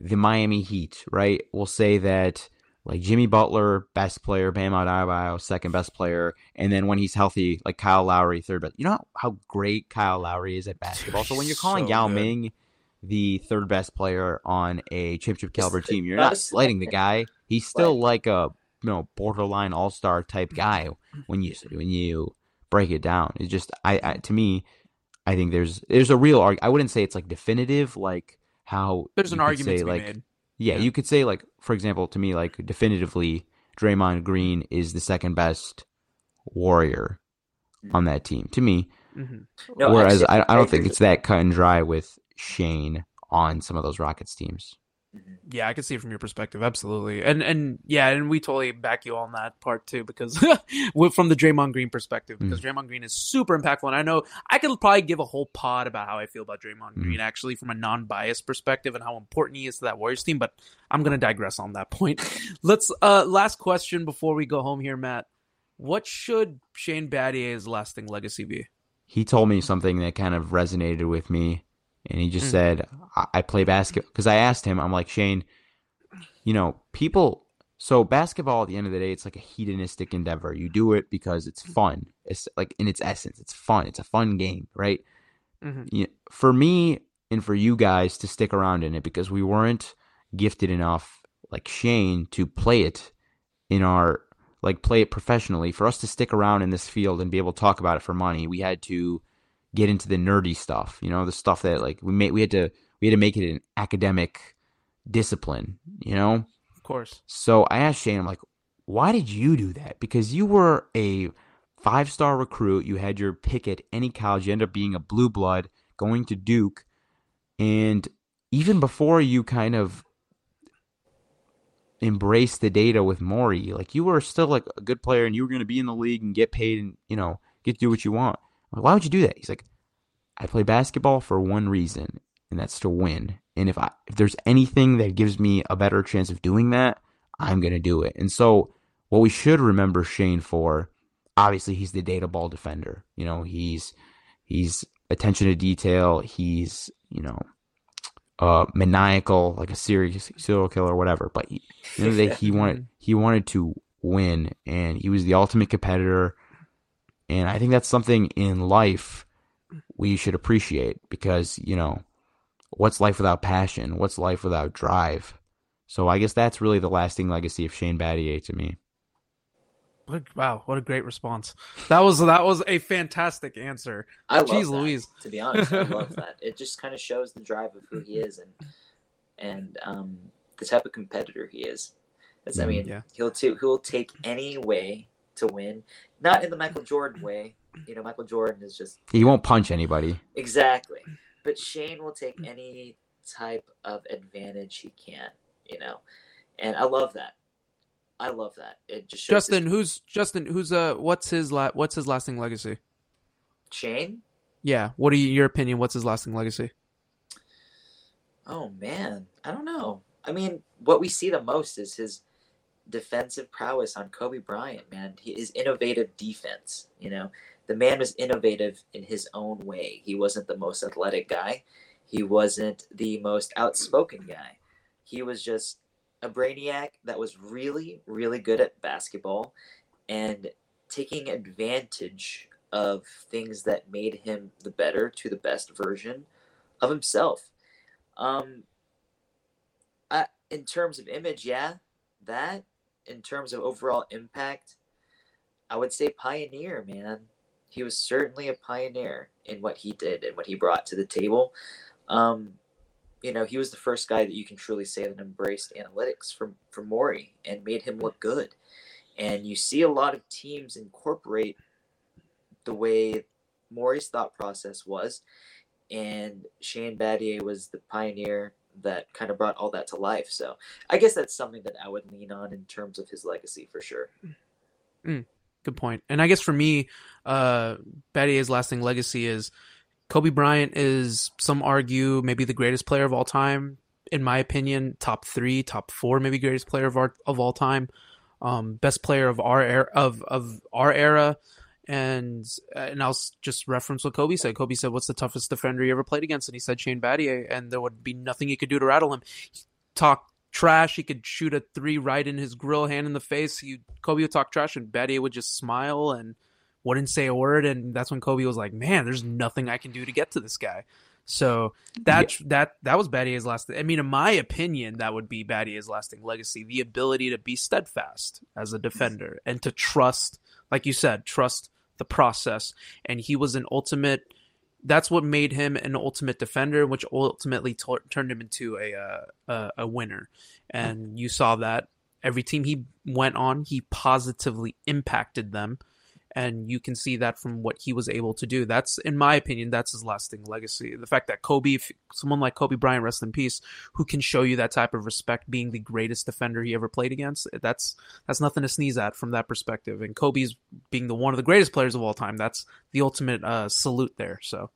the Miami Heat, right? We'll say that like Jimmy Butler, best player, Bam Adebayo, second best player, and then when he's healthy, like Kyle Lowry, third best. You know how great Kyle Lowry is at basketball. So when you're calling so Yao good. Ming the third best player on a championship caliber team, you're not slighting the guy. He's still like a you know borderline all star type guy when you when you break it down. It's just I, I to me I think there's there's a real argument. I wouldn't say it's like definitive, like how there's an argument say, like, made. Yeah, yeah, you could say like, for example, to me, like definitively, Draymond Green is the second best warrior on that team. To me, mm-hmm. no, whereas I, I don't think it's that cut and dry with Shane on some of those Rockets teams. Mm-hmm. Yeah, I can see it from your perspective, absolutely, and and yeah, and we totally back you on that part too, because from the Draymond Green perspective, because mm. Draymond Green is super impactful, and I know I could probably give a whole pod about how I feel about Draymond mm. Green actually from a non-biased perspective and how important he is to that Warriors team, but I'm gonna digress on that point. Let's uh last question before we go home here, Matt. What should Shane Battier's lasting legacy be? He told me something that kind of resonated with me and he just mm. said, I-, I play basketball." Because I asked him, I'm like, Shane, you know, people. So basketball, at the end of the day, it's like a hedonistic endeavor. You do it because it's fun. It's like in its essence, it's fun. It's a fun game, right? Mm-hmm. You know, for me and for you guys to stick around in it because we weren't gifted enough, like Shane, to play it in our like play it professionally. For us to stick around in this field and be able to talk about it for money, we had to get into the nerdy stuff, you know, the stuff that like we made we had to we had to make it an academic discipline, you know? Of course. So I asked Shane, I'm like, why did you do that? Because you were a five star recruit, you had your pick at any college, you ended up being a blue blood, going to Duke, and even before you kind of embrace the data with Morey, like you were still like a good player and you were going to be in the league and get paid and, you know, get to do what you want. Like, why would you do that? He's like, I play basketball for one reason, and that's to win. And if I if there's anything that gives me a better chance of doing that, I'm gonna do it. And so what we should remember Shane for, obviously he's the data ball defender. You know, he's he's attention to detail, he's, you know, uh maniacal, like a serious serial killer or whatever. But he, he wanted he wanted to win and he was the ultimate competitor and I think that's something in life we should appreciate because, you know, what's life without passion? What's life without drive? So I guess that's really the lasting legacy of Shane Battier to me. Wow, what a great response! That was that was a fantastic answer. I love Jeez that, Louise. To be honest, I love that. It just kind of shows the drive of who he is and and um, the type of competitor he is. As I mm, mean, yeah. he'll t- he'll take any way to win. Not in the Michael Jordan way. You know, Michael Jordan is just he won't punch anybody. Exactly. But Shane will take any type of advantage he can, you know. And I love that. I love that. It just Justin, his... who's Justin, who's uh what's his la- what's his lasting legacy? Shane? Yeah. What are you, your opinion? What's his lasting legacy? Oh man, I don't know. I mean, what we see the most is his defensive prowess on Kobe Bryant, man. His innovative defense, you know. The man was innovative in his own way. He wasn't the most athletic guy. He wasn't the most outspoken guy. He was just a brainiac that was really, really good at basketball and taking advantage of things that made him the better to the best version of himself. Um, I, in terms of image, yeah, that. In terms of overall impact, I would say pioneer, man. He was certainly a pioneer in what he did and what he brought to the table. Um, you know, he was the first guy that you can truly say that embraced analytics from from Morey and made him look good. And you see a lot of teams incorporate the way Morey's thought process was, and Shane Battier was the pioneer that kind of brought all that to life. So I guess that's something that I would lean on in terms of his legacy for sure. Mm, good point. And I guess for me, uh, Battier's lasting legacy is Kobe Bryant is some argue maybe the greatest player of all time. In my opinion, top three, top four, maybe greatest player of our, of all time. Um, best player of our era, of of our era, and uh, and I'll just reference what Kobe said. Kobe said, "What's the toughest defender you ever played against?" And he said Shane Battier, and there would be nothing he could do to rattle him. He Talk trash, he could shoot a three right in his grill, hand in the face. He Kobe would talk trash, and Battier would just smile and wouldn't say a word. And that's when Kobe was like, "Man, there's nothing I can do to get to this guy." So that yeah. that that was Battier's last. I mean, in my opinion, that would be Battier's lasting legacy: the ability to be steadfast as a defender and to trust, like you said, trust the process. And he was an ultimate. That's what made him an ultimate defender, which ultimately t- turned him into a, uh, a a winner. And you saw that every team he went on, he positively impacted them and you can see that from what he was able to do. That's, in my opinion, that's his lasting legacy. The fact that Kobe, someone like Kobe Bryant, rest in peace, who can show you that type of respect, being the greatest defender he ever played against, that's that's nothing to sneeze at from that perspective. And Kobe's being the one of the greatest players of all time. That's the ultimate uh, salute there. So.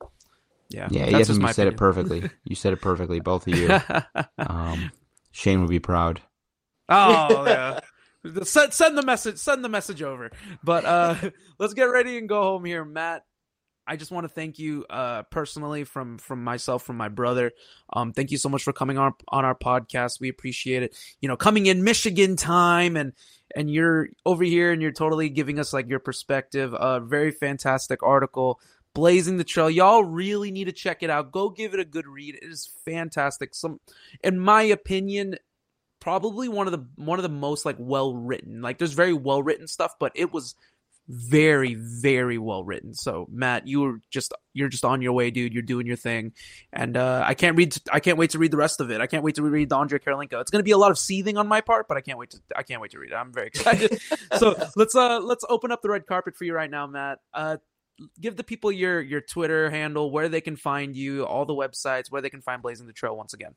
Yeah, yeah, yes, you said opinion. it perfectly. You said it perfectly, both of you. um, Shane would be proud. Oh yeah. Send, send the message. Send the message over. But uh, let's get ready and go home here, Matt. I just want to thank you uh, personally from from myself, from my brother. Um, thank you so much for coming on on our podcast. We appreciate it. You know, coming in Michigan time and and you're over here and you're totally giving us like your perspective. A uh, very fantastic article. Blazing the Trail. Y'all really need to check it out. Go give it a good read. It is fantastic. Some in my opinion, probably one of the one of the most like well written. Like there's very well written stuff, but it was very very well written. So Matt, you were just you're just on your way, dude. You're doing your thing, and uh, I can't read. I can't wait to read the rest of it. I can't wait to read the Andrei Kirilenko. It's going to be a lot of seething on my part, but I can't wait to. I can't wait to read it. I'm very excited. so let's uh let's open up the red carpet for you right now, Matt. Uh, give the people your your Twitter handle, where they can find you, all the websites, where they can find Blazing the Trail once again.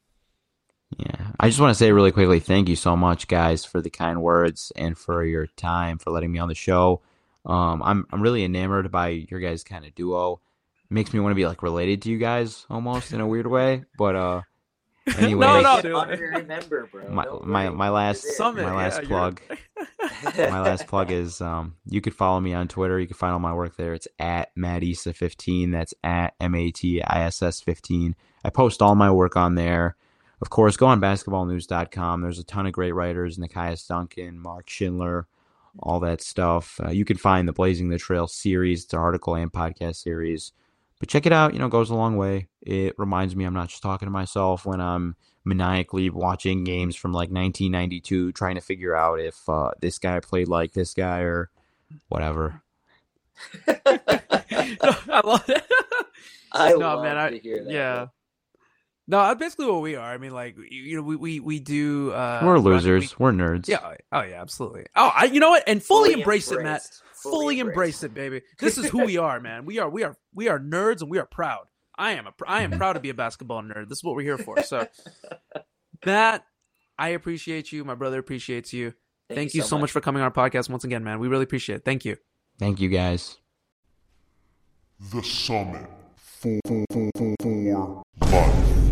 Yeah. I just want to say really quickly thank you so much, guys, for the kind words and for your time, for letting me on the show. Um, I'm I'm really enamored by your guys' kind of duo. It makes me want to be like related to you guys almost in a weird way. But uh, anyway, no, no, remember, bro. My my, my last Summit, my last yeah, plug. my last plug is um, you could follow me on Twitter. You can find all my work there. It's at Matissa15. That's at M A T I S S 15. I post all my work on there. Of course, go on basketballnews.com. There's a ton of great writers Nekias Duncan, Mark Schindler, all that stuff. Uh, you can find the Blazing the Trail series, it's an article and podcast series. But check it out, you know, goes a long way. It reminds me I'm not just talking to myself when I'm maniacally watching games from like 1992, trying to figure out if uh, this guy played like this guy or whatever. I love it. I no, love man, I, yeah. No, that's basically what we are. I mean, like you know, we we, we do. Uh, We're losers. We, are nerds. Yeah. Oh yeah, absolutely. Oh, I, you know what? And fully, fully embrace embraced. it, Matt. Fully, fully embrace it, baby. This is who we are, man. We are we are we are nerds, and we are proud. I am a I am proud to be a basketball nerd. This is what we're here for. So, Matt, I appreciate you. My brother appreciates you. Thank, Thank you, so, much. much for coming on our podcast once again, man. We really appreciate it. Thank you. Thank you, guys. The Summit. For, for, for, for life.